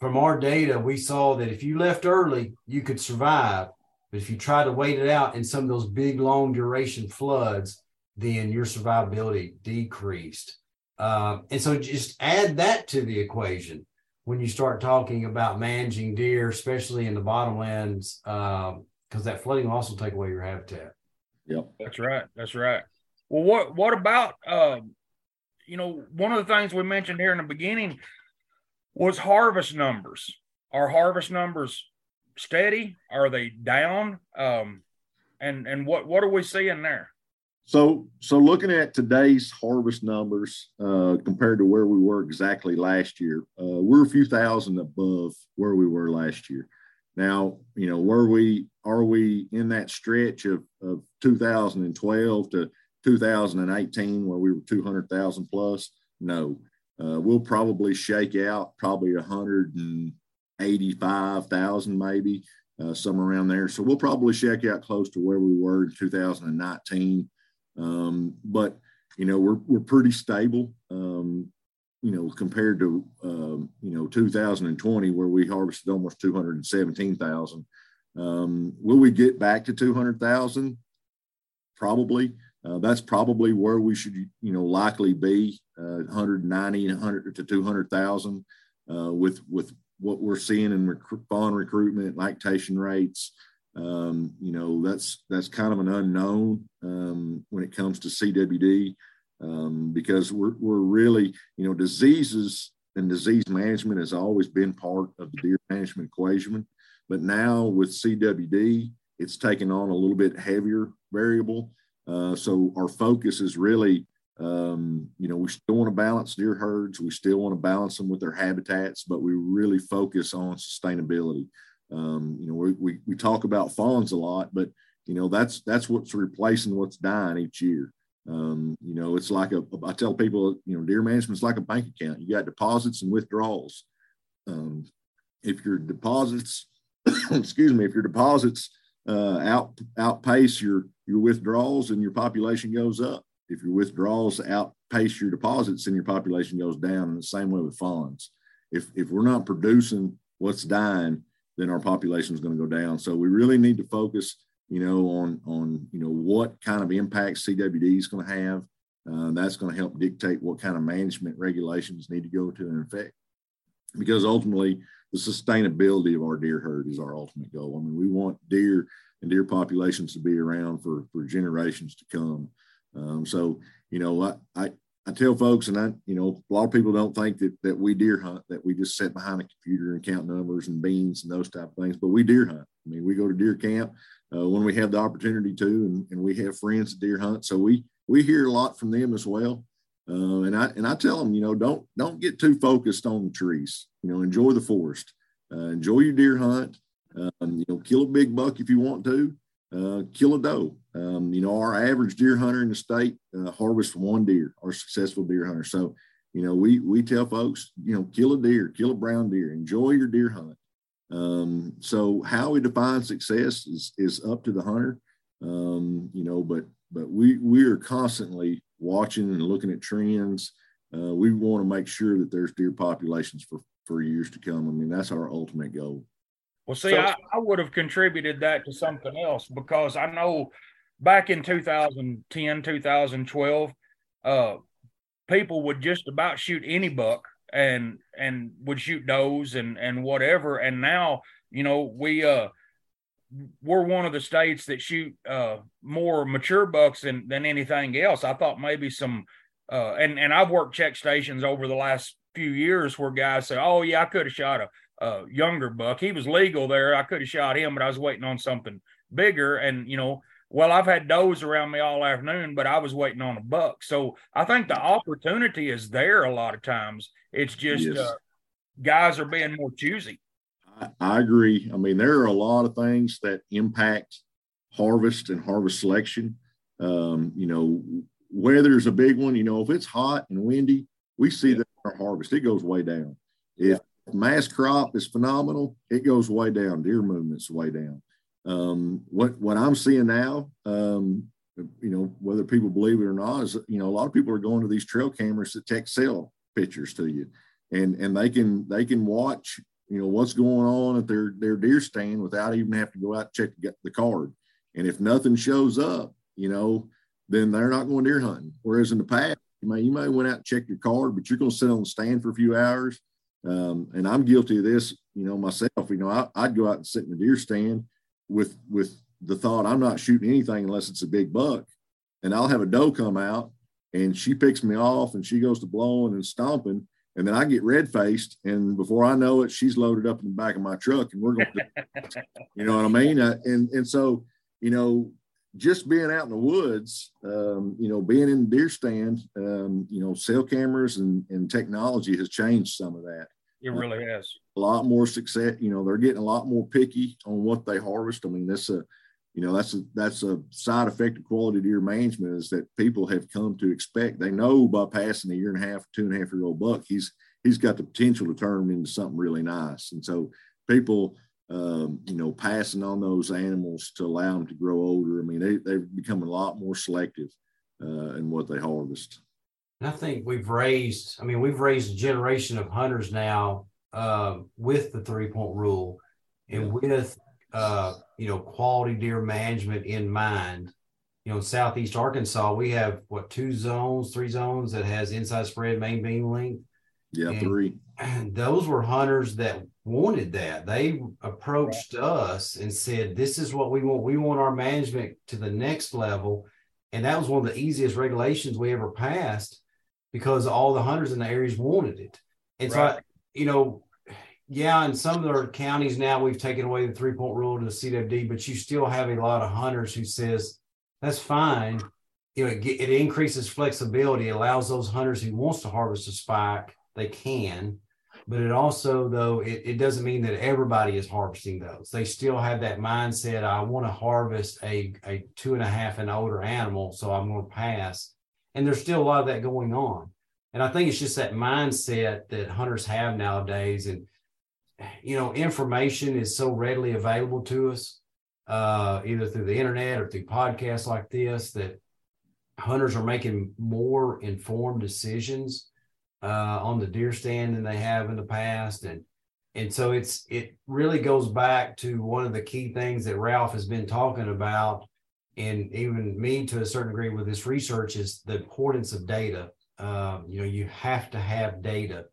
from our data, we saw that if you left early, you could survive. But if you try to wait it out in some of those big long duration floods, then your survivability decreased. Uh, and so just add that to the equation when you start talking about managing deer, especially in the bottomlands, because um, that flooding will also take away your habitat. Yep, that's right. That's right. Well, what what about um, you know one of the things we mentioned here in the beginning was harvest numbers. Are harvest numbers steady? Are they down? Um, and and what what are we seeing there? So, so looking at today's harvest numbers uh, compared to where we were exactly last year, uh, we're a few thousand above where we were last year. Now, you know, where we are we in that stretch of, of 2012 to 2018 where we were 200,000 plus? No, uh, we'll probably shake out probably 185,000 maybe, uh, somewhere around there. So we'll probably shake out close to where we were in 2019 um, but you know, we're we're pretty stable. Um, you know, compared to um, you know 2020 where we harvested almost 217,000. Um, will we get back to 200,000? Probably. Uh, that's probably where we should, you know, likely be uh, 190, 100 to 200,000 uh, with with what we're seeing in rec- fawn recruitment, lactation rates. Um, you know, that's that's kind of an unknown um, when it comes to CWD um, because we're we're really you know diseases and disease management has always been part of the deer management equation, but now with CWD, it's taken on a little bit heavier variable. Uh, so our focus is really um, you know, we still want to balance deer herds. We still want to balance them with their habitats, but we really focus on sustainability. Um, you know, we, we, we talk about fawns a lot, but you know, that's, that's what's replacing what's dying each year. Um, you know, it's like a, I tell people, you know, deer management is like a bank account. You got deposits and withdrawals. Um, if your deposits, [COUGHS] excuse me, if your deposits uh, out outpace your your withdrawals and your population goes up, if your withdrawals outpace your deposits, and your population goes down. And the same way with fawns. If if we're not producing what's dying, then our population is going to go down. So we really need to focus, you know, on on you know what kind of impact CWD is going to have. Uh, that's going to help dictate what kind of management regulations need to go to in effect. Because ultimately, the sustainability of our deer herd is our ultimate goal. I mean, we want deer and deer populations to be around for for generations to come. Um, so, you know, I, I, I tell folks, and I, you know, a lot of people don't think that that we deer hunt, that we just sit behind a computer and count numbers and beans and those type of things, but we deer hunt. I mean, we go to deer camp uh, when we have the opportunity to, and, and we have friends that deer hunt. So we we hear a lot from them as well. Uh, and I and I tell them, you know, don't don't get too focused on the trees. You know, enjoy the forest, uh, enjoy your deer hunt. Um, you know, kill a big buck if you want to, uh, kill a doe. Um, you know, our average deer hunter in the state uh, harvests one deer, our successful deer hunter. So, you know, we we tell folks, you know, kill a deer, kill a brown deer, enjoy your deer hunt. Um, so, how we define success is is up to the hunter. Um, you know, but but we we are constantly watching and looking at trends. Uh, we want to make sure that there's deer populations for for years to come. I mean, that's our ultimate goal. Well, see, so, I, I would have contributed that to something else because I know back in 2010, 2012, uh, people would just about shoot any buck and and would shoot does and and whatever. And now, you know, we uh we're one of the states that shoot uh more mature bucks than than anything else. I thought maybe some uh and and I've worked check stations over the last few years where guys say, "Oh yeah, I could have shot a uh, younger buck. He was legal there. I could have shot him, but I was waiting on something bigger. And you know, well, I've had does around me all afternoon, but I was waiting on a buck. So I think the opportunity is there a lot of times. It's just yes. uh, guys are being more choosy. I, I agree. I mean, there are a lot of things that impact harvest and harvest selection. Um, you know, weather's a big one. You know, if it's hot and windy, we see yeah. that our harvest it goes way down. If mass crop is phenomenal. It goes way down. Deer movement's way down. Um, what what I'm seeing now, um, you know, whether people believe it or not, is you know a lot of people are going to these trail cameras that take cell pictures to you, and and they can they can watch you know what's going on at their their deer stand without even having to go out and check the, card. And if nothing shows up, you know, then they're not going deer hunting. Whereas in the past, you may you may went out and check your card, but you're going to sit on the stand for a few hours um, and I'm guilty of this, you know, myself. You know, I, would go out and sit in the deer stand with with the thought I'm not shooting anything unless it's a big buck, and I'll have a doe come out and she picks me off and she goes to blowing and stomping, and then I get red faced, and before I know it, she's loaded up in the back of my truck, and we're going. [LAUGHS] To, you know what I mean? Uh, and and so you know, just being out in the woods, um, you know, being in the deer stand, um, you know, cell cameras and, and technology has changed some of that. It really has. A lot more success. You know, they're getting a lot more picky on what they harvest. I mean, that's a, you know, that's a that's a side effect of quality deer management is that people have come to expect. They know by passing a year and a half, two and a half year old buck, he's he's got the potential to turn into something really nice. And so people um, you know, passing on those animals to allow them to grow older. I mean, they, they've become a lot more selective uh, in what they harvest. And I think we've raised, I mean, we've raised a generation of hunters now uh, with the three point rule and with, uh, you know, quality deer management in mind. You know, in Southeast Arkansas, we have what, two zones, three zones that has inside spread, main beam length. Yeah, and, three. And [CLEARS THROAT] those were hunters that wanted that. They approached right. us and said, This is what we want. We want our management to the next level. And that was one of the easiest regulations we ever passed because all the hunters in the areas wanted it. And right. so, I, you know, yeah, in some of the counties now we've taken away the three point rule to the CWD, but you still have a lot of hunters who says that's fine. You know, it, it increases flexibility, allows those hunters who wants to harvest a spike, they can, but it also though it, it doesn't mean that everybody is harvesting those. They still have that mindset. I want to harvest a a two and a half and older animal, so I'm going to pass. And there's still a lot of that going on. And I think it's just that mindset that hunters have nowadays. And you know, information is so readily available to us, uh, either through the internet or through podcasts like this, that hunters are making more informed decisions uh, on the deer stand than they have in the past, and and so it's it really goes back to one of the key things that Ralph has been talking about, and even me to a certain degree with this research is the importance of data. Um, you know, you have to have data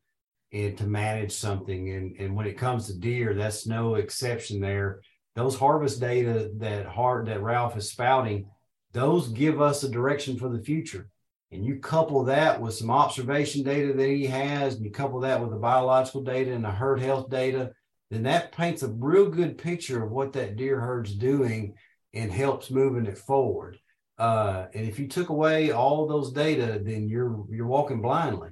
and to manage something. And, and when it comes to deer, that's no exception there. Those harvest data that hard that Ralph is spouting, those give us a direction for the future. And you couple that with some observation data that he has, and you couple that with the biological data and the herd health data, then that paints a real good picture of what that deer herd's doing and helps moving it forward. Uh, and if you took away all those data, then you're you're walking blindly.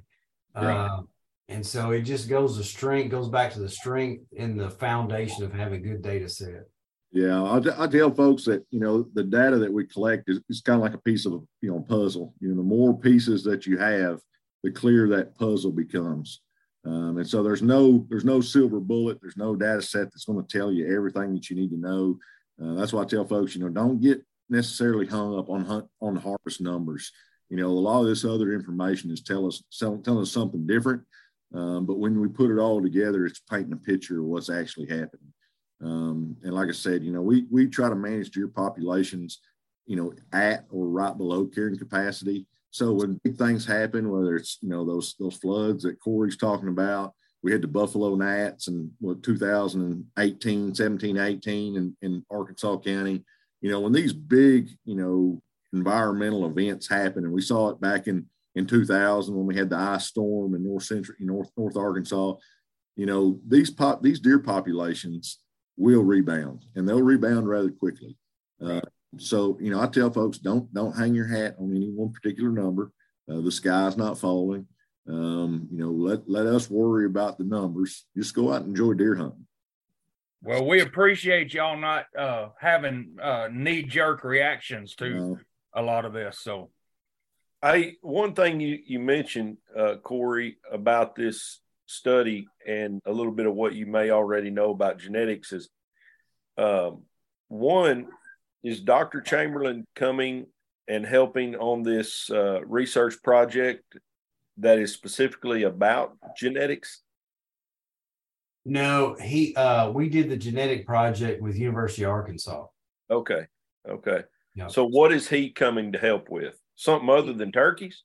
Right. Uh, and so it just goes to strength, goes back to the strength in the foundation of having a good data set. Yeah, I, I tell folks that you know the data that we collect is, is kind of like a piece of you know puzzle. You know, the more pieces that you have, the clearer that puzzle becomes. Um, and so there's no there's no silver bullet. There's no data set that's going to tell you everything that you need to know. Uh, that's why I tell folks, you know, don't get necessarily hung up on hunt, on harvest numbers. You know, a lot of this other information is tell us tell, telling us something different. Um, but when we put it all together, it's painting a picture of what's actually happening. Um, and like I said, you know, we we try to manage deer populations, you know, at or right below carrying capacity. So when big things happen, whether it's you know those those floods that Corey's talking about, we had the buffalo gnats and what 2018, 17, 18 in, in Arkansas County. You know, when these big, you know, environmental events happen, and we saw it back in in 2000 when we had the ice storm in north central north north arkansas you know these pop these deer populations will rebound and they'll rebound rather quickly. Uh, so you know i tell folks don't don't hang your hat on any one particular number. Uh, the sky's not falling. Um, you know let let us worry about the numbers. Just go out and enjoy deer hunting. Well we appreciate y'all not uh, having uh, knee-jerk reactions to a lot of this so. I one thing you you mentioned, uh, Corey, about this study and a little bit of what you may already know about genetics is um, one is Dr. Chamberlain coming and helping on this uh, research project that is specifically about genetics? No, he uh, we did the genetic project with University of Arkansas. Okay. Okay. Yep. So what is he coming to help with? something other than turkeys?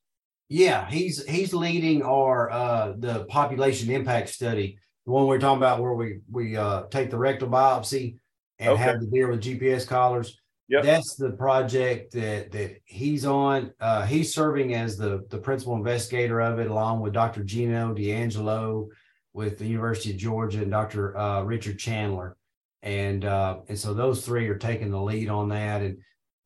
Yeah, he's he's leading our uh, the population impact study, the one we're talking about where we we uh, take the rectal biopsy and okay. have the deer with GPS collars. Yep. That's the project that that he's on. Uh, he's serving as the the principal investigator of it, along with Dr. Gino D'Angelo with the University of Georgia and Dr. Uh, Richard Chandler, and uh, and so those three are taking the lead on that. And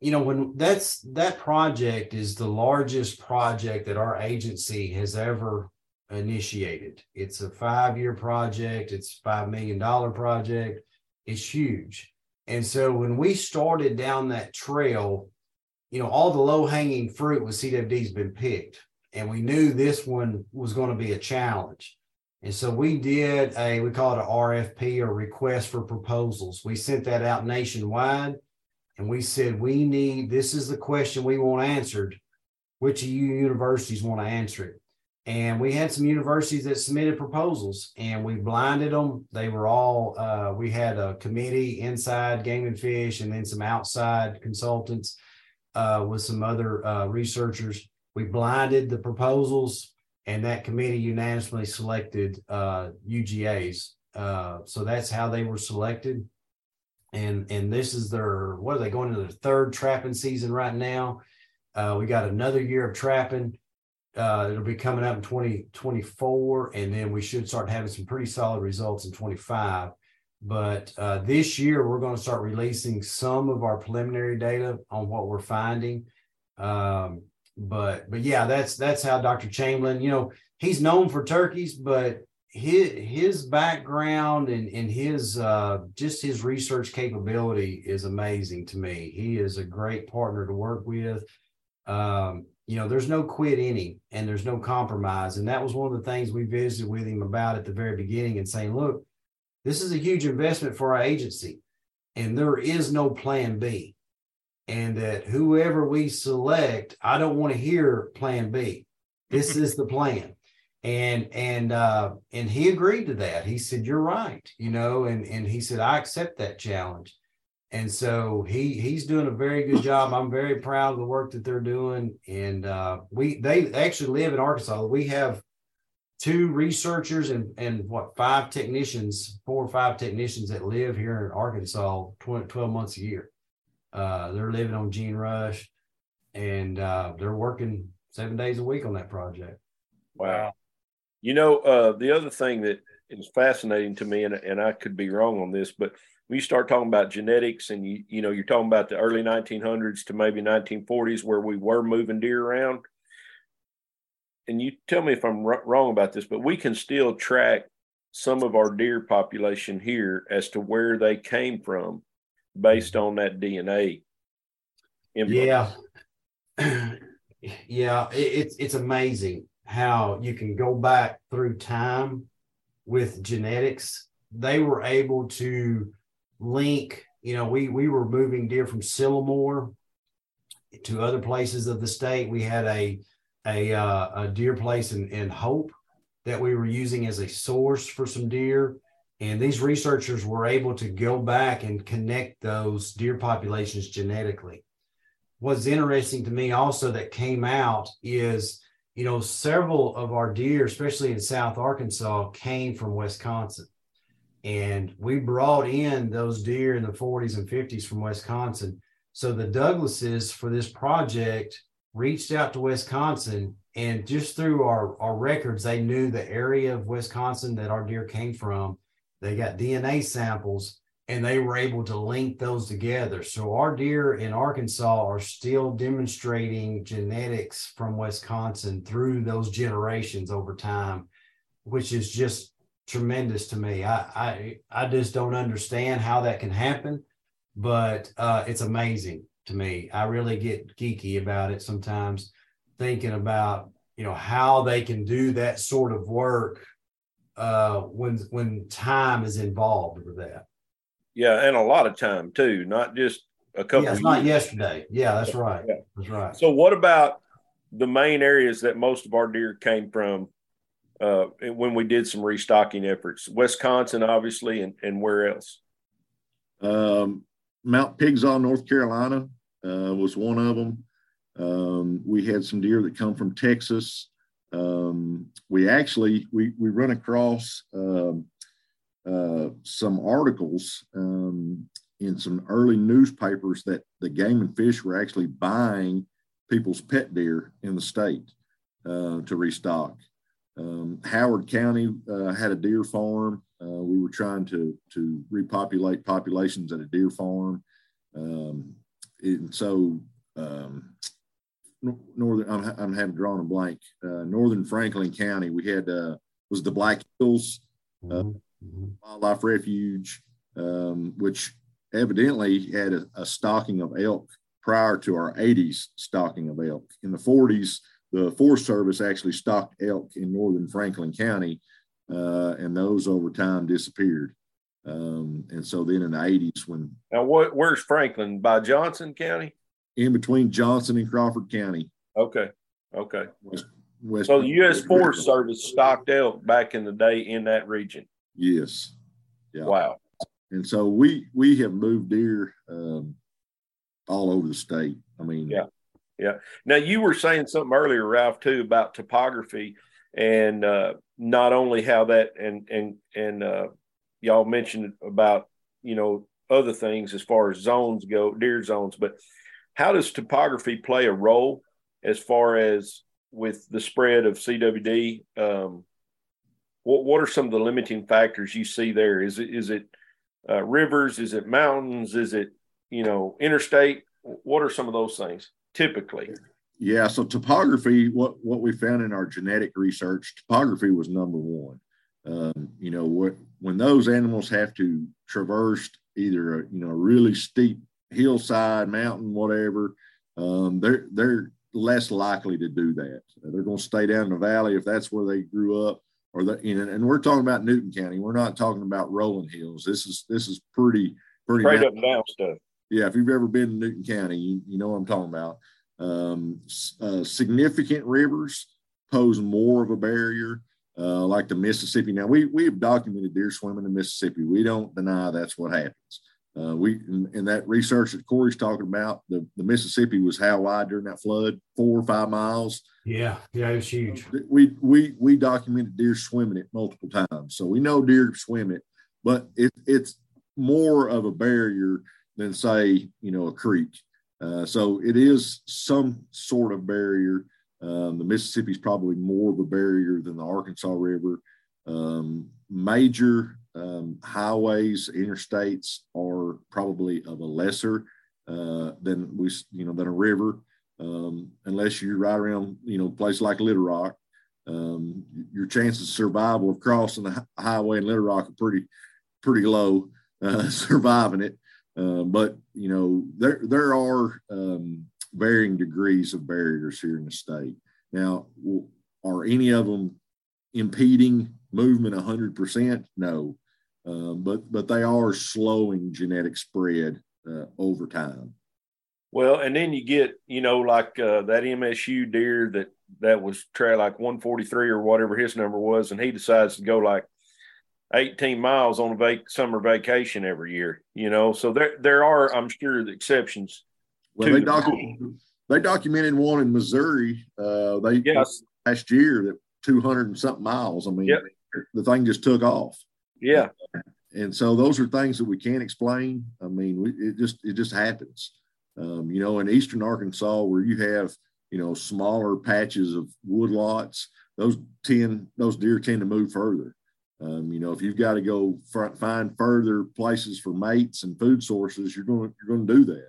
you know when that's that project is the largest project that our agency has ever initiated. It's a five year project. It's five million dollar project. It's huge. And so when we started down that trail you know all the low hanging fruit with cwd's been picked and we knew this one was going to be a challenge. And so we did a we call it an rfp or request for proposals. We sent that out nationwide and we said we need this is the question we want answered. Which of you universities want to answer it? And we had some universities that submitted proposals and we blinded them. They were all uh, we had a committee inside game and fish and then some outside consultants uh, with some other uh, researchers. We blinded the proposals and that committee unanimously selected ugas uh, Uh, so that's how they were selected. And and this is their what are they going into their third trapping season right now? Uh, we got another year of trapping. Uh, it'll be coming up in 2024, and then we should start having some pretty solid results in 25. But uh, this year, we're going to start releasing some of our preliminary data on what we're finding. Um, but but yeah, that's that's how Dr. Chamberlain, you know, he's known for turkeys, but his his background and and his uh, just his research capability is amazing to me. He is a great partner to work with. Um, you know, there's no quit any and there's no compromise, and that was one of the things we visited with him about at the very beginning and saying, look, this is a huge investment for our agency, and there is no plan B. And that whoever we select, I don't want to hear plan B. This [LAUGHS] is the plan and and uh and he agreed to that. He said you're right you know and and he said i accept that challenge. And so he he's doing a very good job. I'm very proud of the work that they're doing. And uh we they actually live in arkansas. We have two researchers and and what five technicians four or five technicians that live here in arkansas 20, 12 months a year. Uh they're living on gene rush and uh they're working seven days a week on that project. Wow you know, uh, the other thing that is fascinating to me, and, and I could be wrong on this, but when you start talking about genetics and you, you know, you're talking about the early 1900s to maybe 1940s where we were moving deer around. And you tell me if I'm wrong about this, but we can still track some of our deer population here as to where they came from based on that DNA. Yeah. [CLEARS THROAT] yeah. It, it's, it's amazing how you can go back through time with genetics. They were able to link, you know, we we were moving deer from Sylamore to other places of the state. We had a a, uh, a deer place in, in Hope that we were using as a source for some deer. And these researchers were able to go back and connect those deer populations genetically. What's interesting to me also that came out is you know, several of our deer, especially in South Arkansas, came from Wisconsin. And we brought in those deer in the 40s and 50s from Wisconsin. So the Douglases for this project reached out to Wisconsin and just through our, our records, they knew the area of Wisconsin that our deer came from. They got DNA samples and they were able to link those together. So our deer in Arkansas are still demonstrating genetics from Wisconsin through those generations over time, which is just tremendous to me. I I, I just don't understand how that can happen, but uh, it's amazing to me. I really get geeky about it sometimes, thinking about you know how they can do that sort of work uh, when when time is involved with that. Yeah, and a lot of time too, not just a couple. Yeah, it's not yesterday. Yeah, that's right. Yeah. That's right. So, what about the main areas that most of our deer came from uh, when we did some restocking efforts? Wisconsin, obviously, and, and where else? Um, Mount Pisgah, North Carolina, uh, was one of them. Um, we had some deer that come from Texas. Um, we actually we we run across um, uh, some articles um, in some early newspapers that the game and fish were actually buying people's pet deer in the state uh, to restock. Um, Howard County uh, had a deer farm. Uh, we were trying to to repopulate populations at a deer farm, um, and so um, northern. I'm, I'm having drawn a blank. Uh, northern Franklin County, we had was the Black Hills. Mm-hmm mm-hmm. wildlife refuge, um, which evidently had a, a, stocking of elk prior to our 80s stocking of elk. In the 40s, the Forest Service actually stocked elk in northern Franklin County, uh, and those over time disappeared. Um, and so then in the 80s, when now what, where's Franklin by Johnson County? In between Johnson and Crawford County. Okay. Okay. West, West so the U.S. Forest Service stocked elk back in the day in that region. Yes. Yeah. Wow. And so we we have moved deer um, all over the state. I mean, yeah, yeah. Now you were saying something earlier, Ralph, too, about topography and uh, not only how that and and and uh, y'all mentioned about you know other things as far as zones go, deer zones, but how does topography play a role as far as with the spread of CWD? Um, what what are some of the limiting factors you see there? Is it is it uh, rivers? Is it mountains? Is it you know interstate? What are some of those things typically? Yeah, so topography, what what we found in our genetic research, topography was number one. Um, you know, what when those animals have to traverse either a you know a really steep hillside, mountain, whatever, um, they're they're less likely to do that. They're going to stay down in the valley if that's where they grew up, or the you know. And we're talking about Newton County. We're not talking about rolling hills. This is this is pretty pretty straight up down stuff. Yeah, if you've ever been to Newton County, you, you know what I'm talking about. Um, uh, significant rivers pose more of a barrier, uh, like the Mississippi. Now we we have documented deer swimming in Mississippi. We don't deny that's what happens. Uh, we in, in, that research that Corey's talking about, the, the Mississippi was how wide during that flood? Four or five miles. Yeah, yeah, it was huge. We we we documented deer swimming it multiple times, so we know deer swim it, but it, it's more of a barrier than say you know a creek. Uh, so it is some sort of barrier. Um, the Mississippi is probably more of a barrier than the Arkansas River. Um, major um, highways, interstates are probably of a lesser uh, than we, you know, than a river. Um, unless you're right around, you know, place like Little Rock, um, your chances of survival of crossing the highway in Little Rock are pretty, pretty low. Uh, [LAUGHS] surviving it, uh, but you know there there are um, varying degrees of barriers here in the state. Now, are any of them impeding movement 100%? No. Um, but but they are slowing genetic spread uh, over time. Well, and then you get you know like uh, that MSU deer that that was trail like 143 or whatever his number was, and he decides to go like 18 miles on a vac- summer vacation every year. You know, so there there are I'm sure the exceptions. Well, they, docu- they documented one in Missouri. Uh, they yes. last year that 200 and something miles. I mean, yep. the thing just took off. Yeah. And so those are things that we can't explain. I mean, we, it just it just happens. Um, you know, in eastern Arkansas, where you have you know smaller patches of wood lots, those tend those deer tend to move further. Um, you know, if you've got to go find further places for mates and food sources, you're going you're going to do that.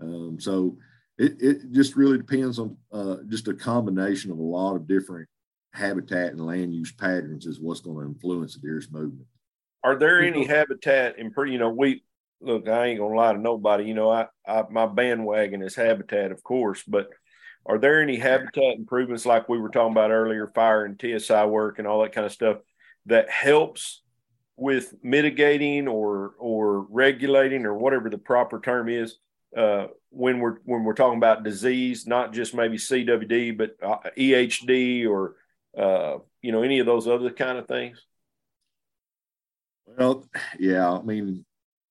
Um, so it, it just really depends on uh, just a combination of a lot of different habitat and land use patterns is what's going to influence the deer's movement. Are there any habitat improvement? You know, we look. I ain't gonna lie to nobody. You know, I, I my bandwagon is habitat, of course, but are there any habitat improvements like we were talking about earlier, fire and TSI work and all that kind of stuff that helps with mitigating or or regulating or whatever the proper term is uh, when we're when we're talking about disease, not just maybe CWD, but uh, EHD or uh, you know any of those other kind of things? Well, yeah, I mean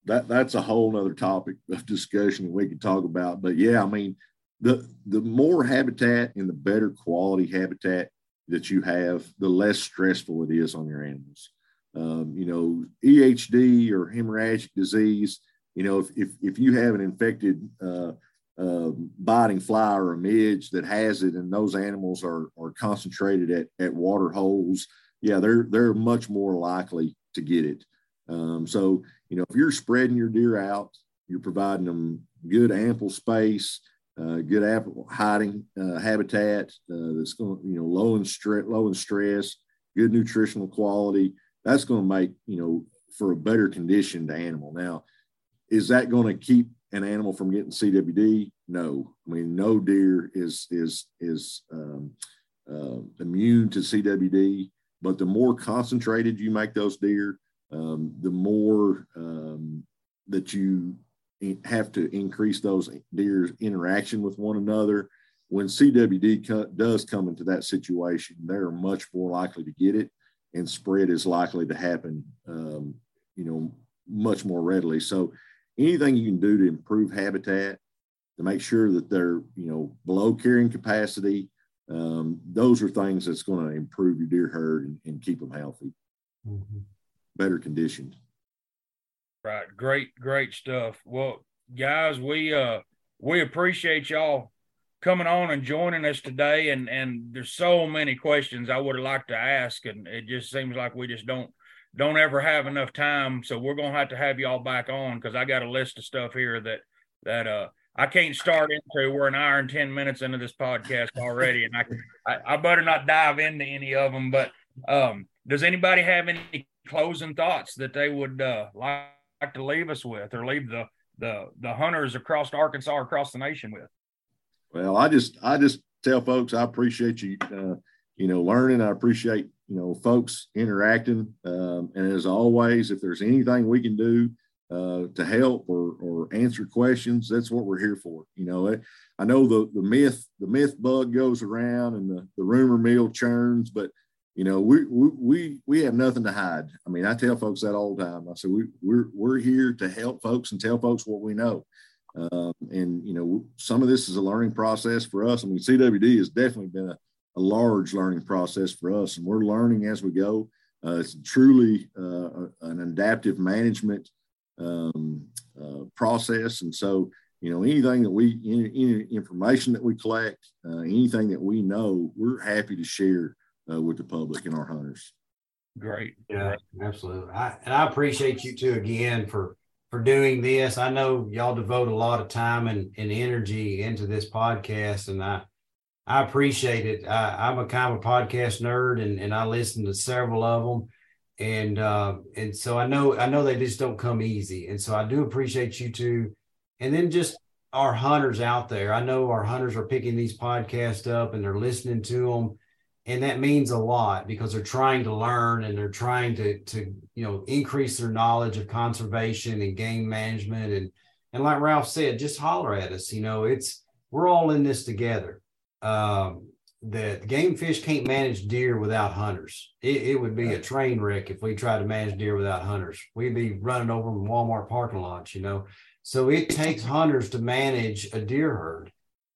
that that's a whole other topic of discussion we could talk about. But yeah, I mean the the more habitat and the better quality habitat that you have, the less stressful it is on your animals. Um, you know, EHD or hemorrhagic disease. You know, if if, if you have an infected uh, uh, biting fly or a midge that has it, and those animals are are concentrated at at water holes, yeah, they're they're much more likely to get it. Um, so you know, if you're spreading your deer out, you're providing them good ample space, uh, good apple hiding uh, habitat uh, that's going, you know, low in stress, low in stress, good nutritional quality. That's going to make you know for a better conditioned animal. Now, is that going to keep an animal from getting CWD? No, I mean no deer is is is um, uh, immune to CWD. But the more concentrated you make those deer, um, the more um, that you have to increase those deer's interaction with one another. When CWD co- does come into that situation, they're much more likely to get it, and spread is likely to happen, um, you know, much more readily. So anything you can do to improve habitat to make sure that they're you know below carrying capacity um, those are things that's going to improve your deer herd and, and keep them healthy mm-hmm. better conditioned Right. Great, great stuff. Well, guys, we uh we appreciate y'all coming on and joining us today. And and there's so many questions I would have liked to ask, and it just seems like we just don't don't ever have enough time. So we're gonna have to have y'all back on because I got a list of stuff here that that uh I can't start into. We're an hour and ten minutes into this podcast already, and I I, I better not dive into any of them. But um, does anybody have any closing thoughts that they would uh, like to leave us with, or leave the the the hunters across Arkansas, or across the nation with? Well, I just I just tell folks I appreciate you, uh, you know, learning. I appreciate you know folks interacting, um, and as always, if there's anything we can do uh, to help or or answer questions, that's what we're here for. You know, I know the the myth the myth bug goes around and the the rumor mill churns, but you know, we, we, we have nothing to hide. I mean, I tell folks that all the time. I say, we, we're, we're here to help folks and tell folks what we know. Um, and, you know, some of this is a learning process for us. I mean, CWD has definitely been a, a large learning process for us, and we're learning as we go. Uh, it's truly uh, an adaptive management um, uh, process. And so, you know, anything that we, any, any information that we collect, uh, anything that we know, we're happy to share uh, with the public and our hunters. Great. Yeah, absolutely. I, and I appreciate you too again for for doing this. I know y'all devote a lot of time and, and energy into this podcast, and I I appreciate it. I, am a kind of a podcast nerd, and, and I listen to several of them, and uh, and so I know I know they just don't come easy, and so I do appreciate you too, and then just our hunters out there. I know our hunters are picking these podcasts up and they're listening to them and that means a lot because they're trying to learn and they're trying to to you know increase their knowledge of conservation and game management and and like Ralph said, just holler at us. You know, it's we're all in this together. Um, the game fish can't manage deer without hunters. It, it would be a train wreck if we tried to manage deer without hunters. We'd be running over in Walmart parking lots, you know. So it takes hunters to manage a deer herd,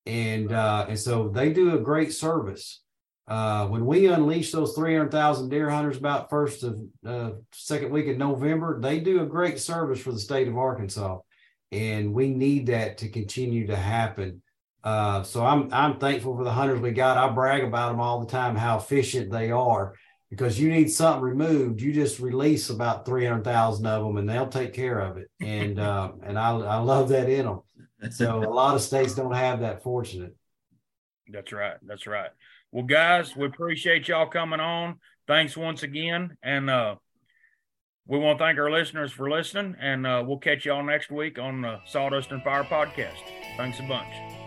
and uh, and so they do a great service. Uh, when we unleash those 300,000 deer hunters about first of uh, second week of November, they do a great service for the state of Arkansas, and we need that to continue to happen. Uh, so I'm I'm thankful for the hunters we got. I brag about them all the time how efficient they are because you need something removed, you just release about 300,000 of them and they'll take care of it. And [LAUGHS] uh, and I I love that in them. So a [LAUGHS] lot of states don't have that fortunate. That's right. That's right. Well, guys, we appreciate y'all coming on. Thanks once again. And uh, we want to thank our listeners for listening. And uh, we'll catch y'all next week on the Sawdust and Fire podcast. Thanks a bunch.